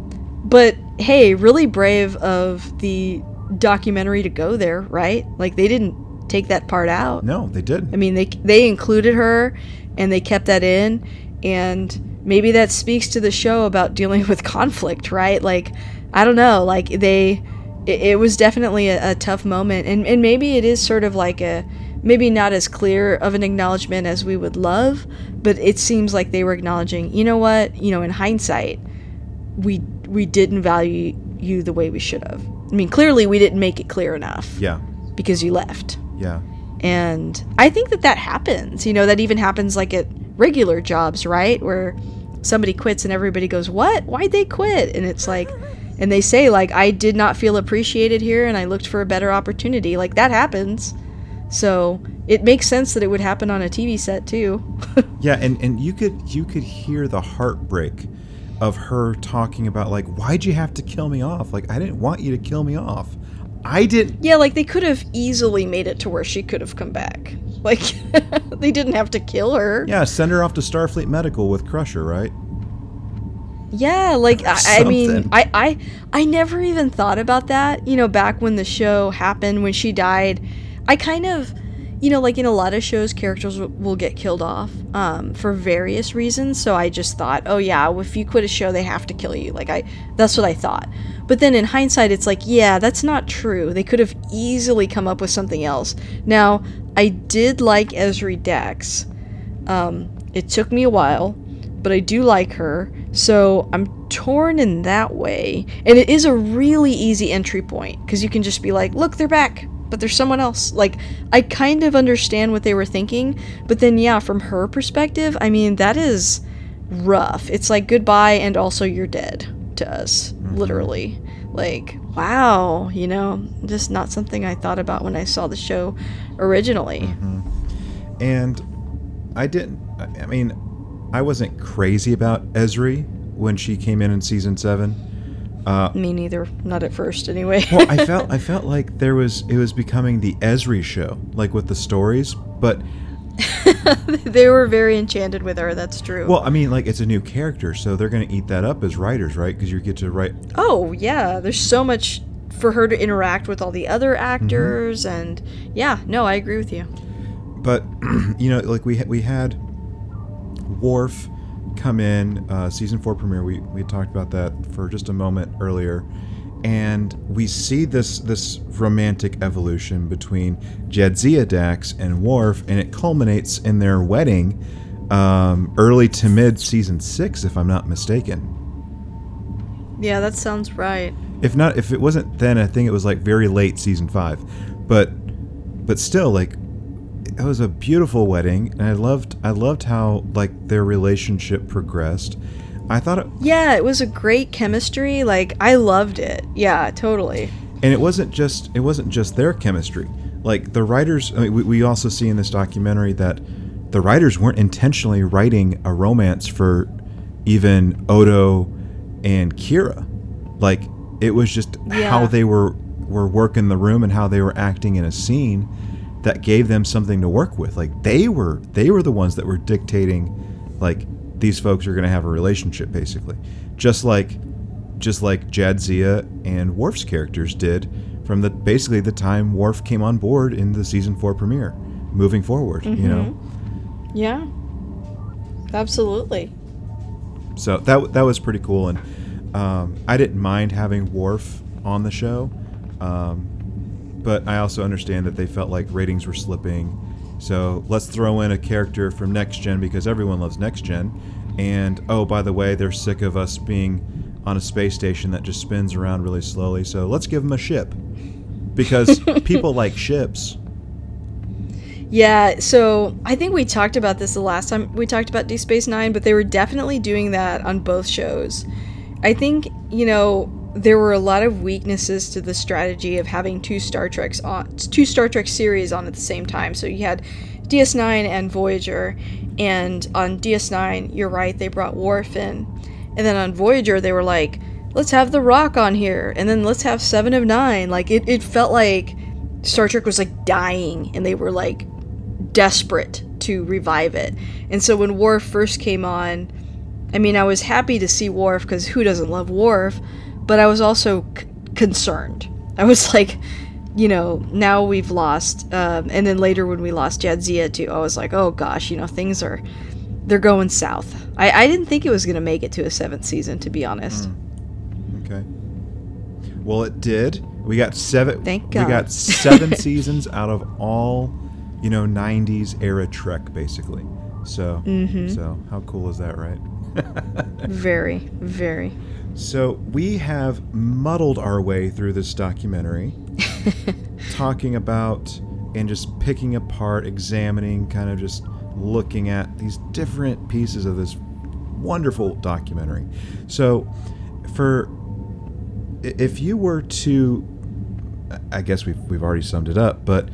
but hey, really brave of the documentary to go there, right? Like they didn't take that part out. no, they did. I mean, they they included her, and they kept that in, and maybe that speaks to the show about dealing with conflict, right? Like, I don't know, like they, it, it was definitely a, a tough moment, and and maybe it is sort of like a maybe not as clear of an acknowledgement as we would love, but it seems like they were acknowledging, you know what, you know, in hindsight, we we didn't value you the way we should have. I mean, clearly we didn't make it clear enough Yeah, because you left. yeah, And I think that that happens. You know, that even happens like at regular jobs, right? Where somebody quits and everybody goes, What? Why'd they quit? And it's like, and they say, like, I did not feel appreciated here and I looked for a better opportunity. Like, that happens. So it makes sense that it would happen on a TV set too. yeah, and and you could you could hear the heartbreak of her talking about like why'd you have to kill me off? Like I didn't want you to kill me off. I didn't. yeah, like they could have easily made it to where she could have come back. Like, they didn't have to kill her. Yeah, send her off to Starfleet Medical with Crusher, right? Yeah, like I, I mean, I, I I never even thought about that. You know, back when the show happened, when she died, I kind of, you know, like in a lot of shows, characters w- will get killed off um, for various reasons. So I just thought, oh yeah, if you quit a show, they have to kill you. Like I, that's what I thought. But then in hindsight, it's like, yeah, that's not true. They could have easily come up with something else. Now, I did like Ezri Dax. Um, it took me a while, but I do like her. So I'm torn in that way. And it is a really easy entry point because you can just be like, look, they're back, but there's someone else. Like, I kind of understand what they were thinking, but then, yeah, from her perspective, I mean, that is rough. It's like goodbye and also you're dead to us, mm-hmm. literally. Like, wow, you know, just not something I thought about when I saw the show originally. Mm-hmm. And I didn't. I I mean, I wasn't crazy about Ezri when she came in in season seven. Uh, Me neither. Not at first, anyway. well, I felt I felt like there was it was becoming the Ezri show, like with the stories. But they were very enchanted with her. That's true. well, I mean, like it's a new character, so they're gonna eat that up as writers, right? Because you get to write. oh yeah, there's so much for her to interact with all the other Mm-hmm. actors, and yeah, no, I agree with you. But you know, like we ha- we had Worf come in uh, season four premiere. We we talked about that for just a moment earlier, and we see this this romantic evolution between Jadzia Dax and Worf, and it culminates in their wedding um, early to mid season six, if I'm not mistaken. Yeah, that sounds right. If not, if it wasn't then, I think it was like very late season five, but but still, like it was a beautiful wedding, and I loved I loved how like their relationship progressed. I thought, it, Yeah, it was a great chemistry. Like I loved it. Yeah, totally. and it wasn't just it wasn't just their chemistry. Like the writers, I mean, we, we also see in this documentary that the writers weren't intentionally writing a romance for even Odo and Kira. Like it was just how they were were working the room and how they were acting in a scene that gave them something to work with. Like they were they were the ones that were dictating like these folks are going to have a relationship basically. Just like just like Jadzia and Worf's characters did from the basically the time Worf came on board in the season 4 premiere moving forward, you know. Yeah. Absolutely. So that that was pretty cool, and um, I didn't mind having Worf on the show, um, but I also understand that they felt like ratings were slipping. So let's throw in a character from Next Gen because everyone loves Next Gen, and oh by the way, they're sick of us being on a space station that just spins around really slowly. So let's give them a ship because people like ships. Yeah, so I think we talked about this the last time we talked about Deep Space Nine, but they were definitely doing that on both shows. I think, you know, there were a lot of weaknesses to the strategy of having two Star Treks on two Star Trek series on at the same time. So you had DS9 and Voyager, and on DS9, you're right, they brought Worf in. And then on Voyager, they were like, let's have The Rock on here, and then let's have Seven of Nine. Like, it, it felt like Star Trek was like dying, and they were like desperate to revive it. And so when Worf first came on, I mean, I was happy to see Worf because who doesn't love Worf? But I was also c- concerned. I was like, you know, now we've lost, um, and then later when we lost Jadzia too, I was like, oh gosh, you know, things are, they're going south. I, I didn't think it was gonna make it to a seventh season, to be honest. Okay. Well, it did. We got seven. Thank God. We got seven seasons out of all, you know, '90s era Trek, basically. So, Mm-hmm. so how cool is that, right? Very, very. So we have muddled our way through this documentary, talking about and just picking apart, examining, kind of just looking at these different pieces of this wonderful documentary. So, for if you were to, I guess we've we've already summed it up, but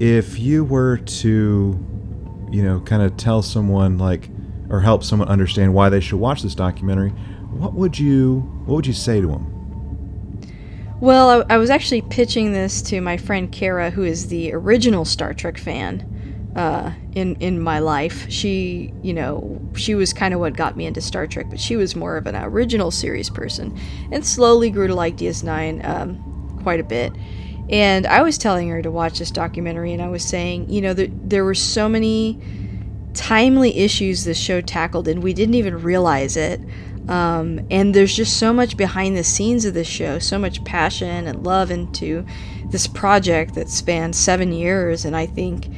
if you were to, you know, kind of tell someone like, or help someone understand why they should watch this documentary, what would you what would you say to him? Well, I, I was actually pitching this to my friend Kara, who is the original Star Trek fan uh, in in my life. She, you know, she was kind of what got me into Star Trek, but she was more of an original series person, and slowly grew to like DS9 um, quite a bit. And I was telling her to watch this documentary, and I was saying, you know, there, there were so many timely issues this show tackled, and we didn't even realize it. Um, and there's just so much behind the scenes of this show, so much passion and love into this project that spanned seven years. And I think,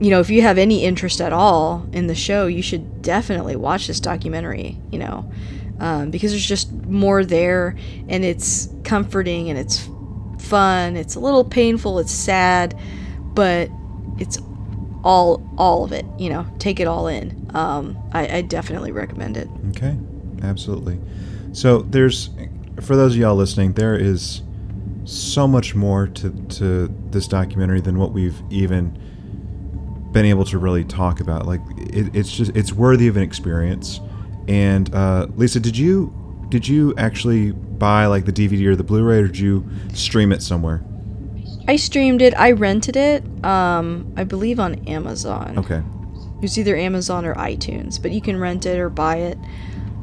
you know, if you have any interest at all in the show, you should definitely watch this documentary, you know, um, because there's just more there. And it's comforting and it's fun. It's a little painful, it's sad, but it's all all of it you know take it all in. Um, I, I definitely recommend it. Okay, absolutely. So there's, for those of y'all listening, there is so much more to, to this documentary than what we've even been able to really talk about. Like it, it's just it's worthy of an experience. And uh, Lisa, did you did you actually buy like the DVD or the Blu-ray, or did you stream it somewhere? I streamed it. I rented it. Um, I believe on Amazon. Okay. It was either Amazon or iTunes, but you can rent it or buy it.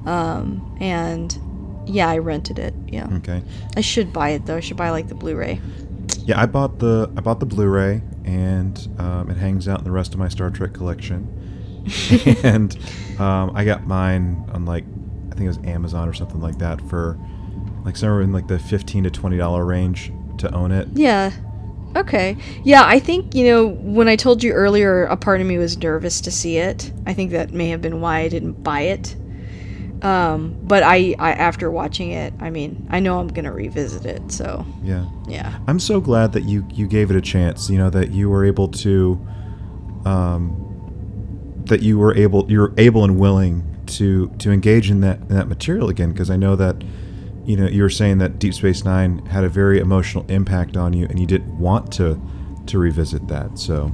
Um, and yeah, I rented it. Yeah. Okay. I should buy it though. I should buy like the Blu-ray. Yeah, I bought the I bought the Blu-ray, and um, it hangs out in the rest of my Star Trek collection. and um, I got mine on like I think it was Amazon or something like that for like somewhere in like the fifteen to twenty dollar range to own it. Yeah. Okay. Yeah, I think, you know, when I told you earlier, a part of me was nervous to see it. I think that may have been why I didn't buy it. Um, but I, I, after watching it, I mean, I know I'm going to revisit it. So, Yeah. yeah. I'm so glad that you you gave it a chance. You know that you were able to, um, that you were able you're able and willing to to engage in that in that material again because I know that, you know, you were saying that Deep Space Nine had a very emotional impact on you and you didn't want to to revisit that. So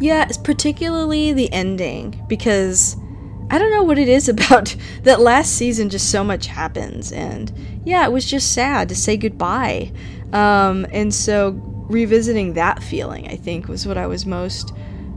Yeah, it's particularly the ending because I don't know what it is about that last season. Just so much happens, and yeah, it was just sad to say goodbye. Um, and so revisiting that feeling, I think, was what I was most,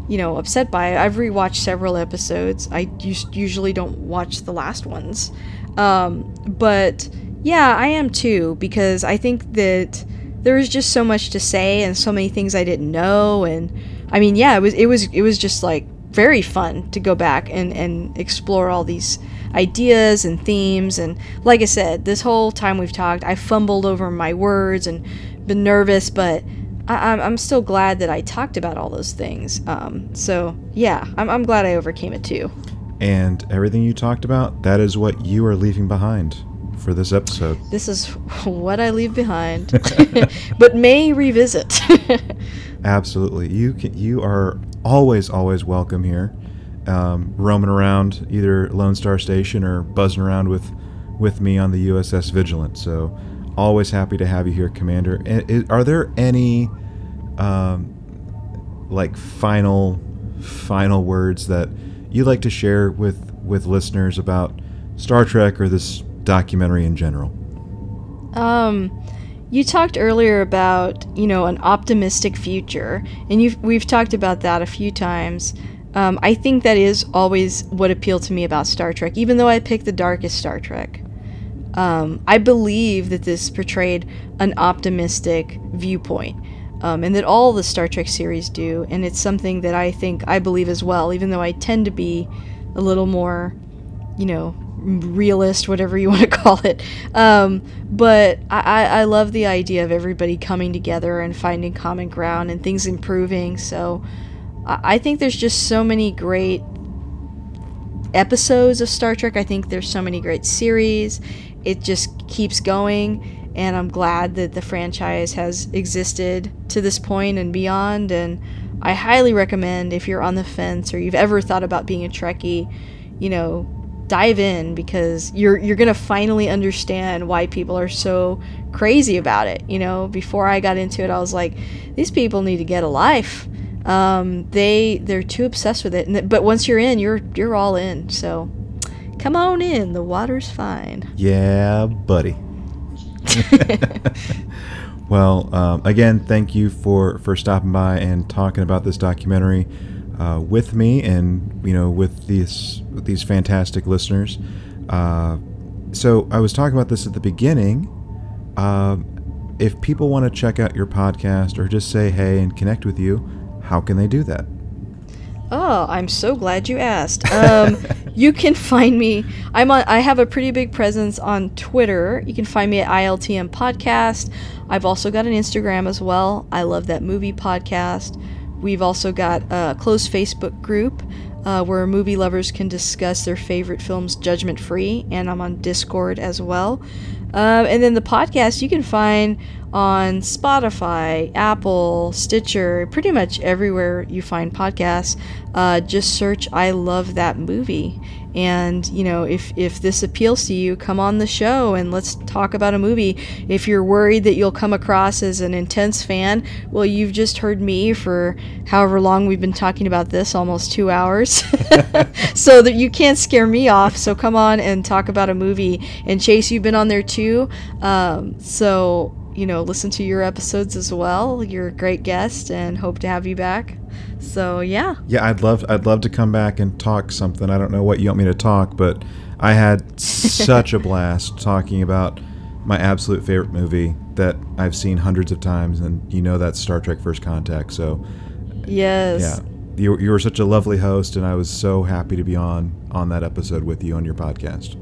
you know, upset by. I've rewatched several episodes. I usually don't watch the last ones, um, but yeah, I am too because I think that there was just so much to say and so many things I didn't know and I mean yeah it was it was it was just like very fun to go back and and explore all these ideas and themes. And like I said this whole time we've talked I fumbled over my words and been nervous but I, I'm, I'm still glad that I talked about all those things. Um, so yeah I'm, I'm glad I overcame it too. And everything you talked about, that is what you are leaving behind for this episode. this is what I leave behind but may revisit Absolutely, you can, you are always always welcome here, um, roaming around either Lone Star Station or buzzing around with with me on the USS Vigilant. So always happy to have you here, Commander. And Are there any um, like final final words that you'd like to share with with listeners about Star Trek or this documentary in general? Um, you talked earlier about you know an optimistic future, and you've we've talked about that a few times. Um, I think that is always what appealed to me about Star Trek, even though I picked the darkest Star Trek. Um, I believe that this portrayed an optimistic viewpoint, um, and that all the Star Trek series do, and it's something that I think I believe as well, even though I tend to be a little more, you know, realist, whatever you want to call it. Um, but I, I, love the idea of everybody coming together and finding common ground and things improving. So I think there's just so many great episodes of Star Trek. I think there's so many great series. It just keeps going, and I'm glad that the franchise has existed to this point and beyond. And I highly recommend if you're on the fence or you've ever thought about being a Trekkie, you know, dive in because you're you're gonna finally understand why people are so crazy about it. You know, before I got into it, I was like, these people need to get a life. Um, they they're too obsessed with it. And th- but once you're in, you're you're all in. So come on in. The water's fine. Yeah, buddy. well, um, again, thank you for for stopping by and talking about this documentary uh, with me, and you know, with these with these fantastic listeners. Uh, so I was talking about this at the beginning. Uh, if people want to check out your podcast or just say hey and connect with you, how can they do that? Oh, I'm so glad you asked. Um, you can find me. I'm on. I have a pretty big presence on Twitter. You can find me at ILTM Podcast. I've also got an Instagram as well. I love that movie podcast. We've also got a closed Facebook group uh, where movie lovers can discuss their favorite films judgment free, and I'm on Discord as well. Um, and then the podcast you can find on Spotify, Apple, Stitcher, pretty much everywhere you find podcasts. Uh, just search "I Love That Movie," and you know if if this appeals to you, come on the show and let's talk about a movie. If you're worried that you'll come across as an intense fan, well, you've just heard me for however long we've been talking about this, almost two hours, so that you can't scare me off. So come on and talk about a movie. And Chase, you've been on there too, um, so you know, listen to your episodes as well. You're a great guest and hope to have you back. So yeah. Yeah, I'd love I'd love to come back and talk something. I don't know what you want me to talk, but I had such a blast talking about my absolute favorite movie that I've seen hundreds of times, and you know that's Star Trek: First Contact. So yes, yeah, you, you were such a lovely host, and I was so happy to be on on that episode with you on your podcast.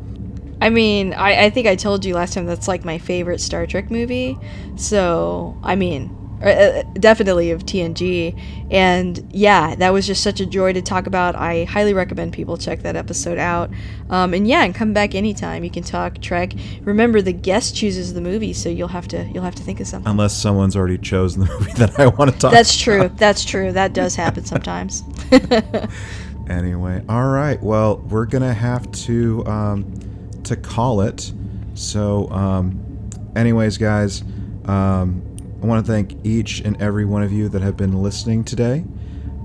I mean, I, I think I told you last time that's like my favorite Star Trek movie. So, I mean, uh, definitely of TNG. And yeah, that was just such a joy to talk about. I highly recommend people check that episode out. Um, and yeah, and come back anytime. You can talk Trek. Remember, the guest chooses the movie, so you'll have to you'll have to think of something. Unless someone's already chosen the movie that I want to talk. That's true. That's true. That does happen sometimes. anyway, all right. Well, we're gonna have to. Um, to call it. So, um, anyways, guys, um, I want to thank each and every one of you that have been listening today.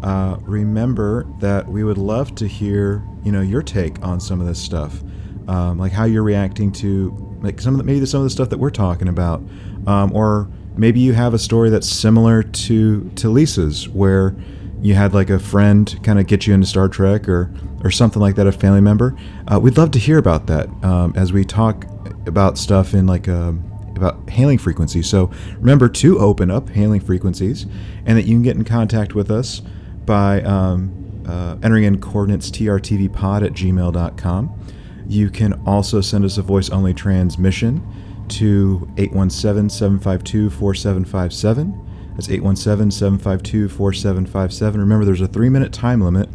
Uh, remember that we would love to hear, you know, your take on some of this stuff, um, like how you're reacting to, like some of the, maybe some of the stuff that we're talking about, um, or maybe you have a story that's similar to to Lisa's, where you had like a friend kind of get you into Star Trek or or something like that, a family member. Uh, we'd love to hear about that um, as we talk about stuff in like um, about hailing frequencies. So remember to open up hailing frequencies, and that you can get in contact with us by um, uh, entering in coordinates trtvpod at gmail.com. You can also send us a voice only transmission to 817 752 4757. That's 817 752 4757. Remember, there's a three minute time limit,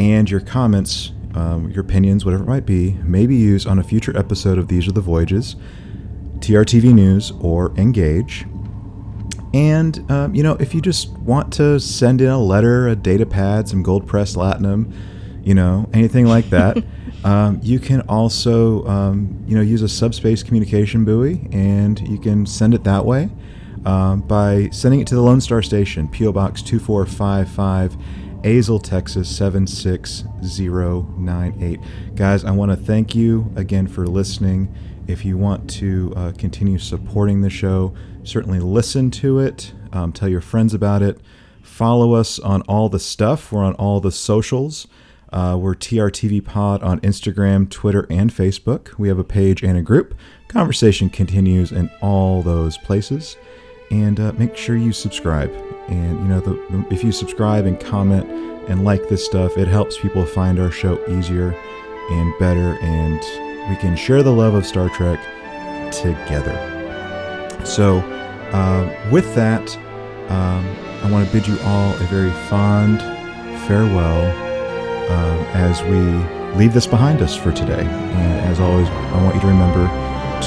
and your comments, um, your opinions, whatever it might be, may be used on a future episode of These Are the Voyages, TRTV News, or Engage. And, um, you know, if you just want to send in a letter, a data pad, some gold pressed latinum, you know, anything like that. um, you can also, um, you know, use a subspace communication buoy, and you can send it that way um, by sending it to the Lone Star Station, P.O. Box 2455, Azle, Texas 76098. Guys, I want to thank you again for listening. If you want to uh, continue supporting the show, certainly listen to it, um, tell your friends about it, follow us on all the stuff. We're on all the socials. Uh, we're TRTV Pod on Instagram, Twitter, and Facebook. We have a page and a group. Conversation continues in all those places and uh, make sure you subscribe. And you know, the, the, if you subscribe and comment and like this stuff, it helps people find our show easier and better, and we can share the love of Star Trek together. So, uh, with that, um, I want to bid you all a very fond farewell um, as we leave this behind us for today. And as always, I want you to remember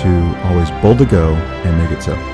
to always bold to go and make it so.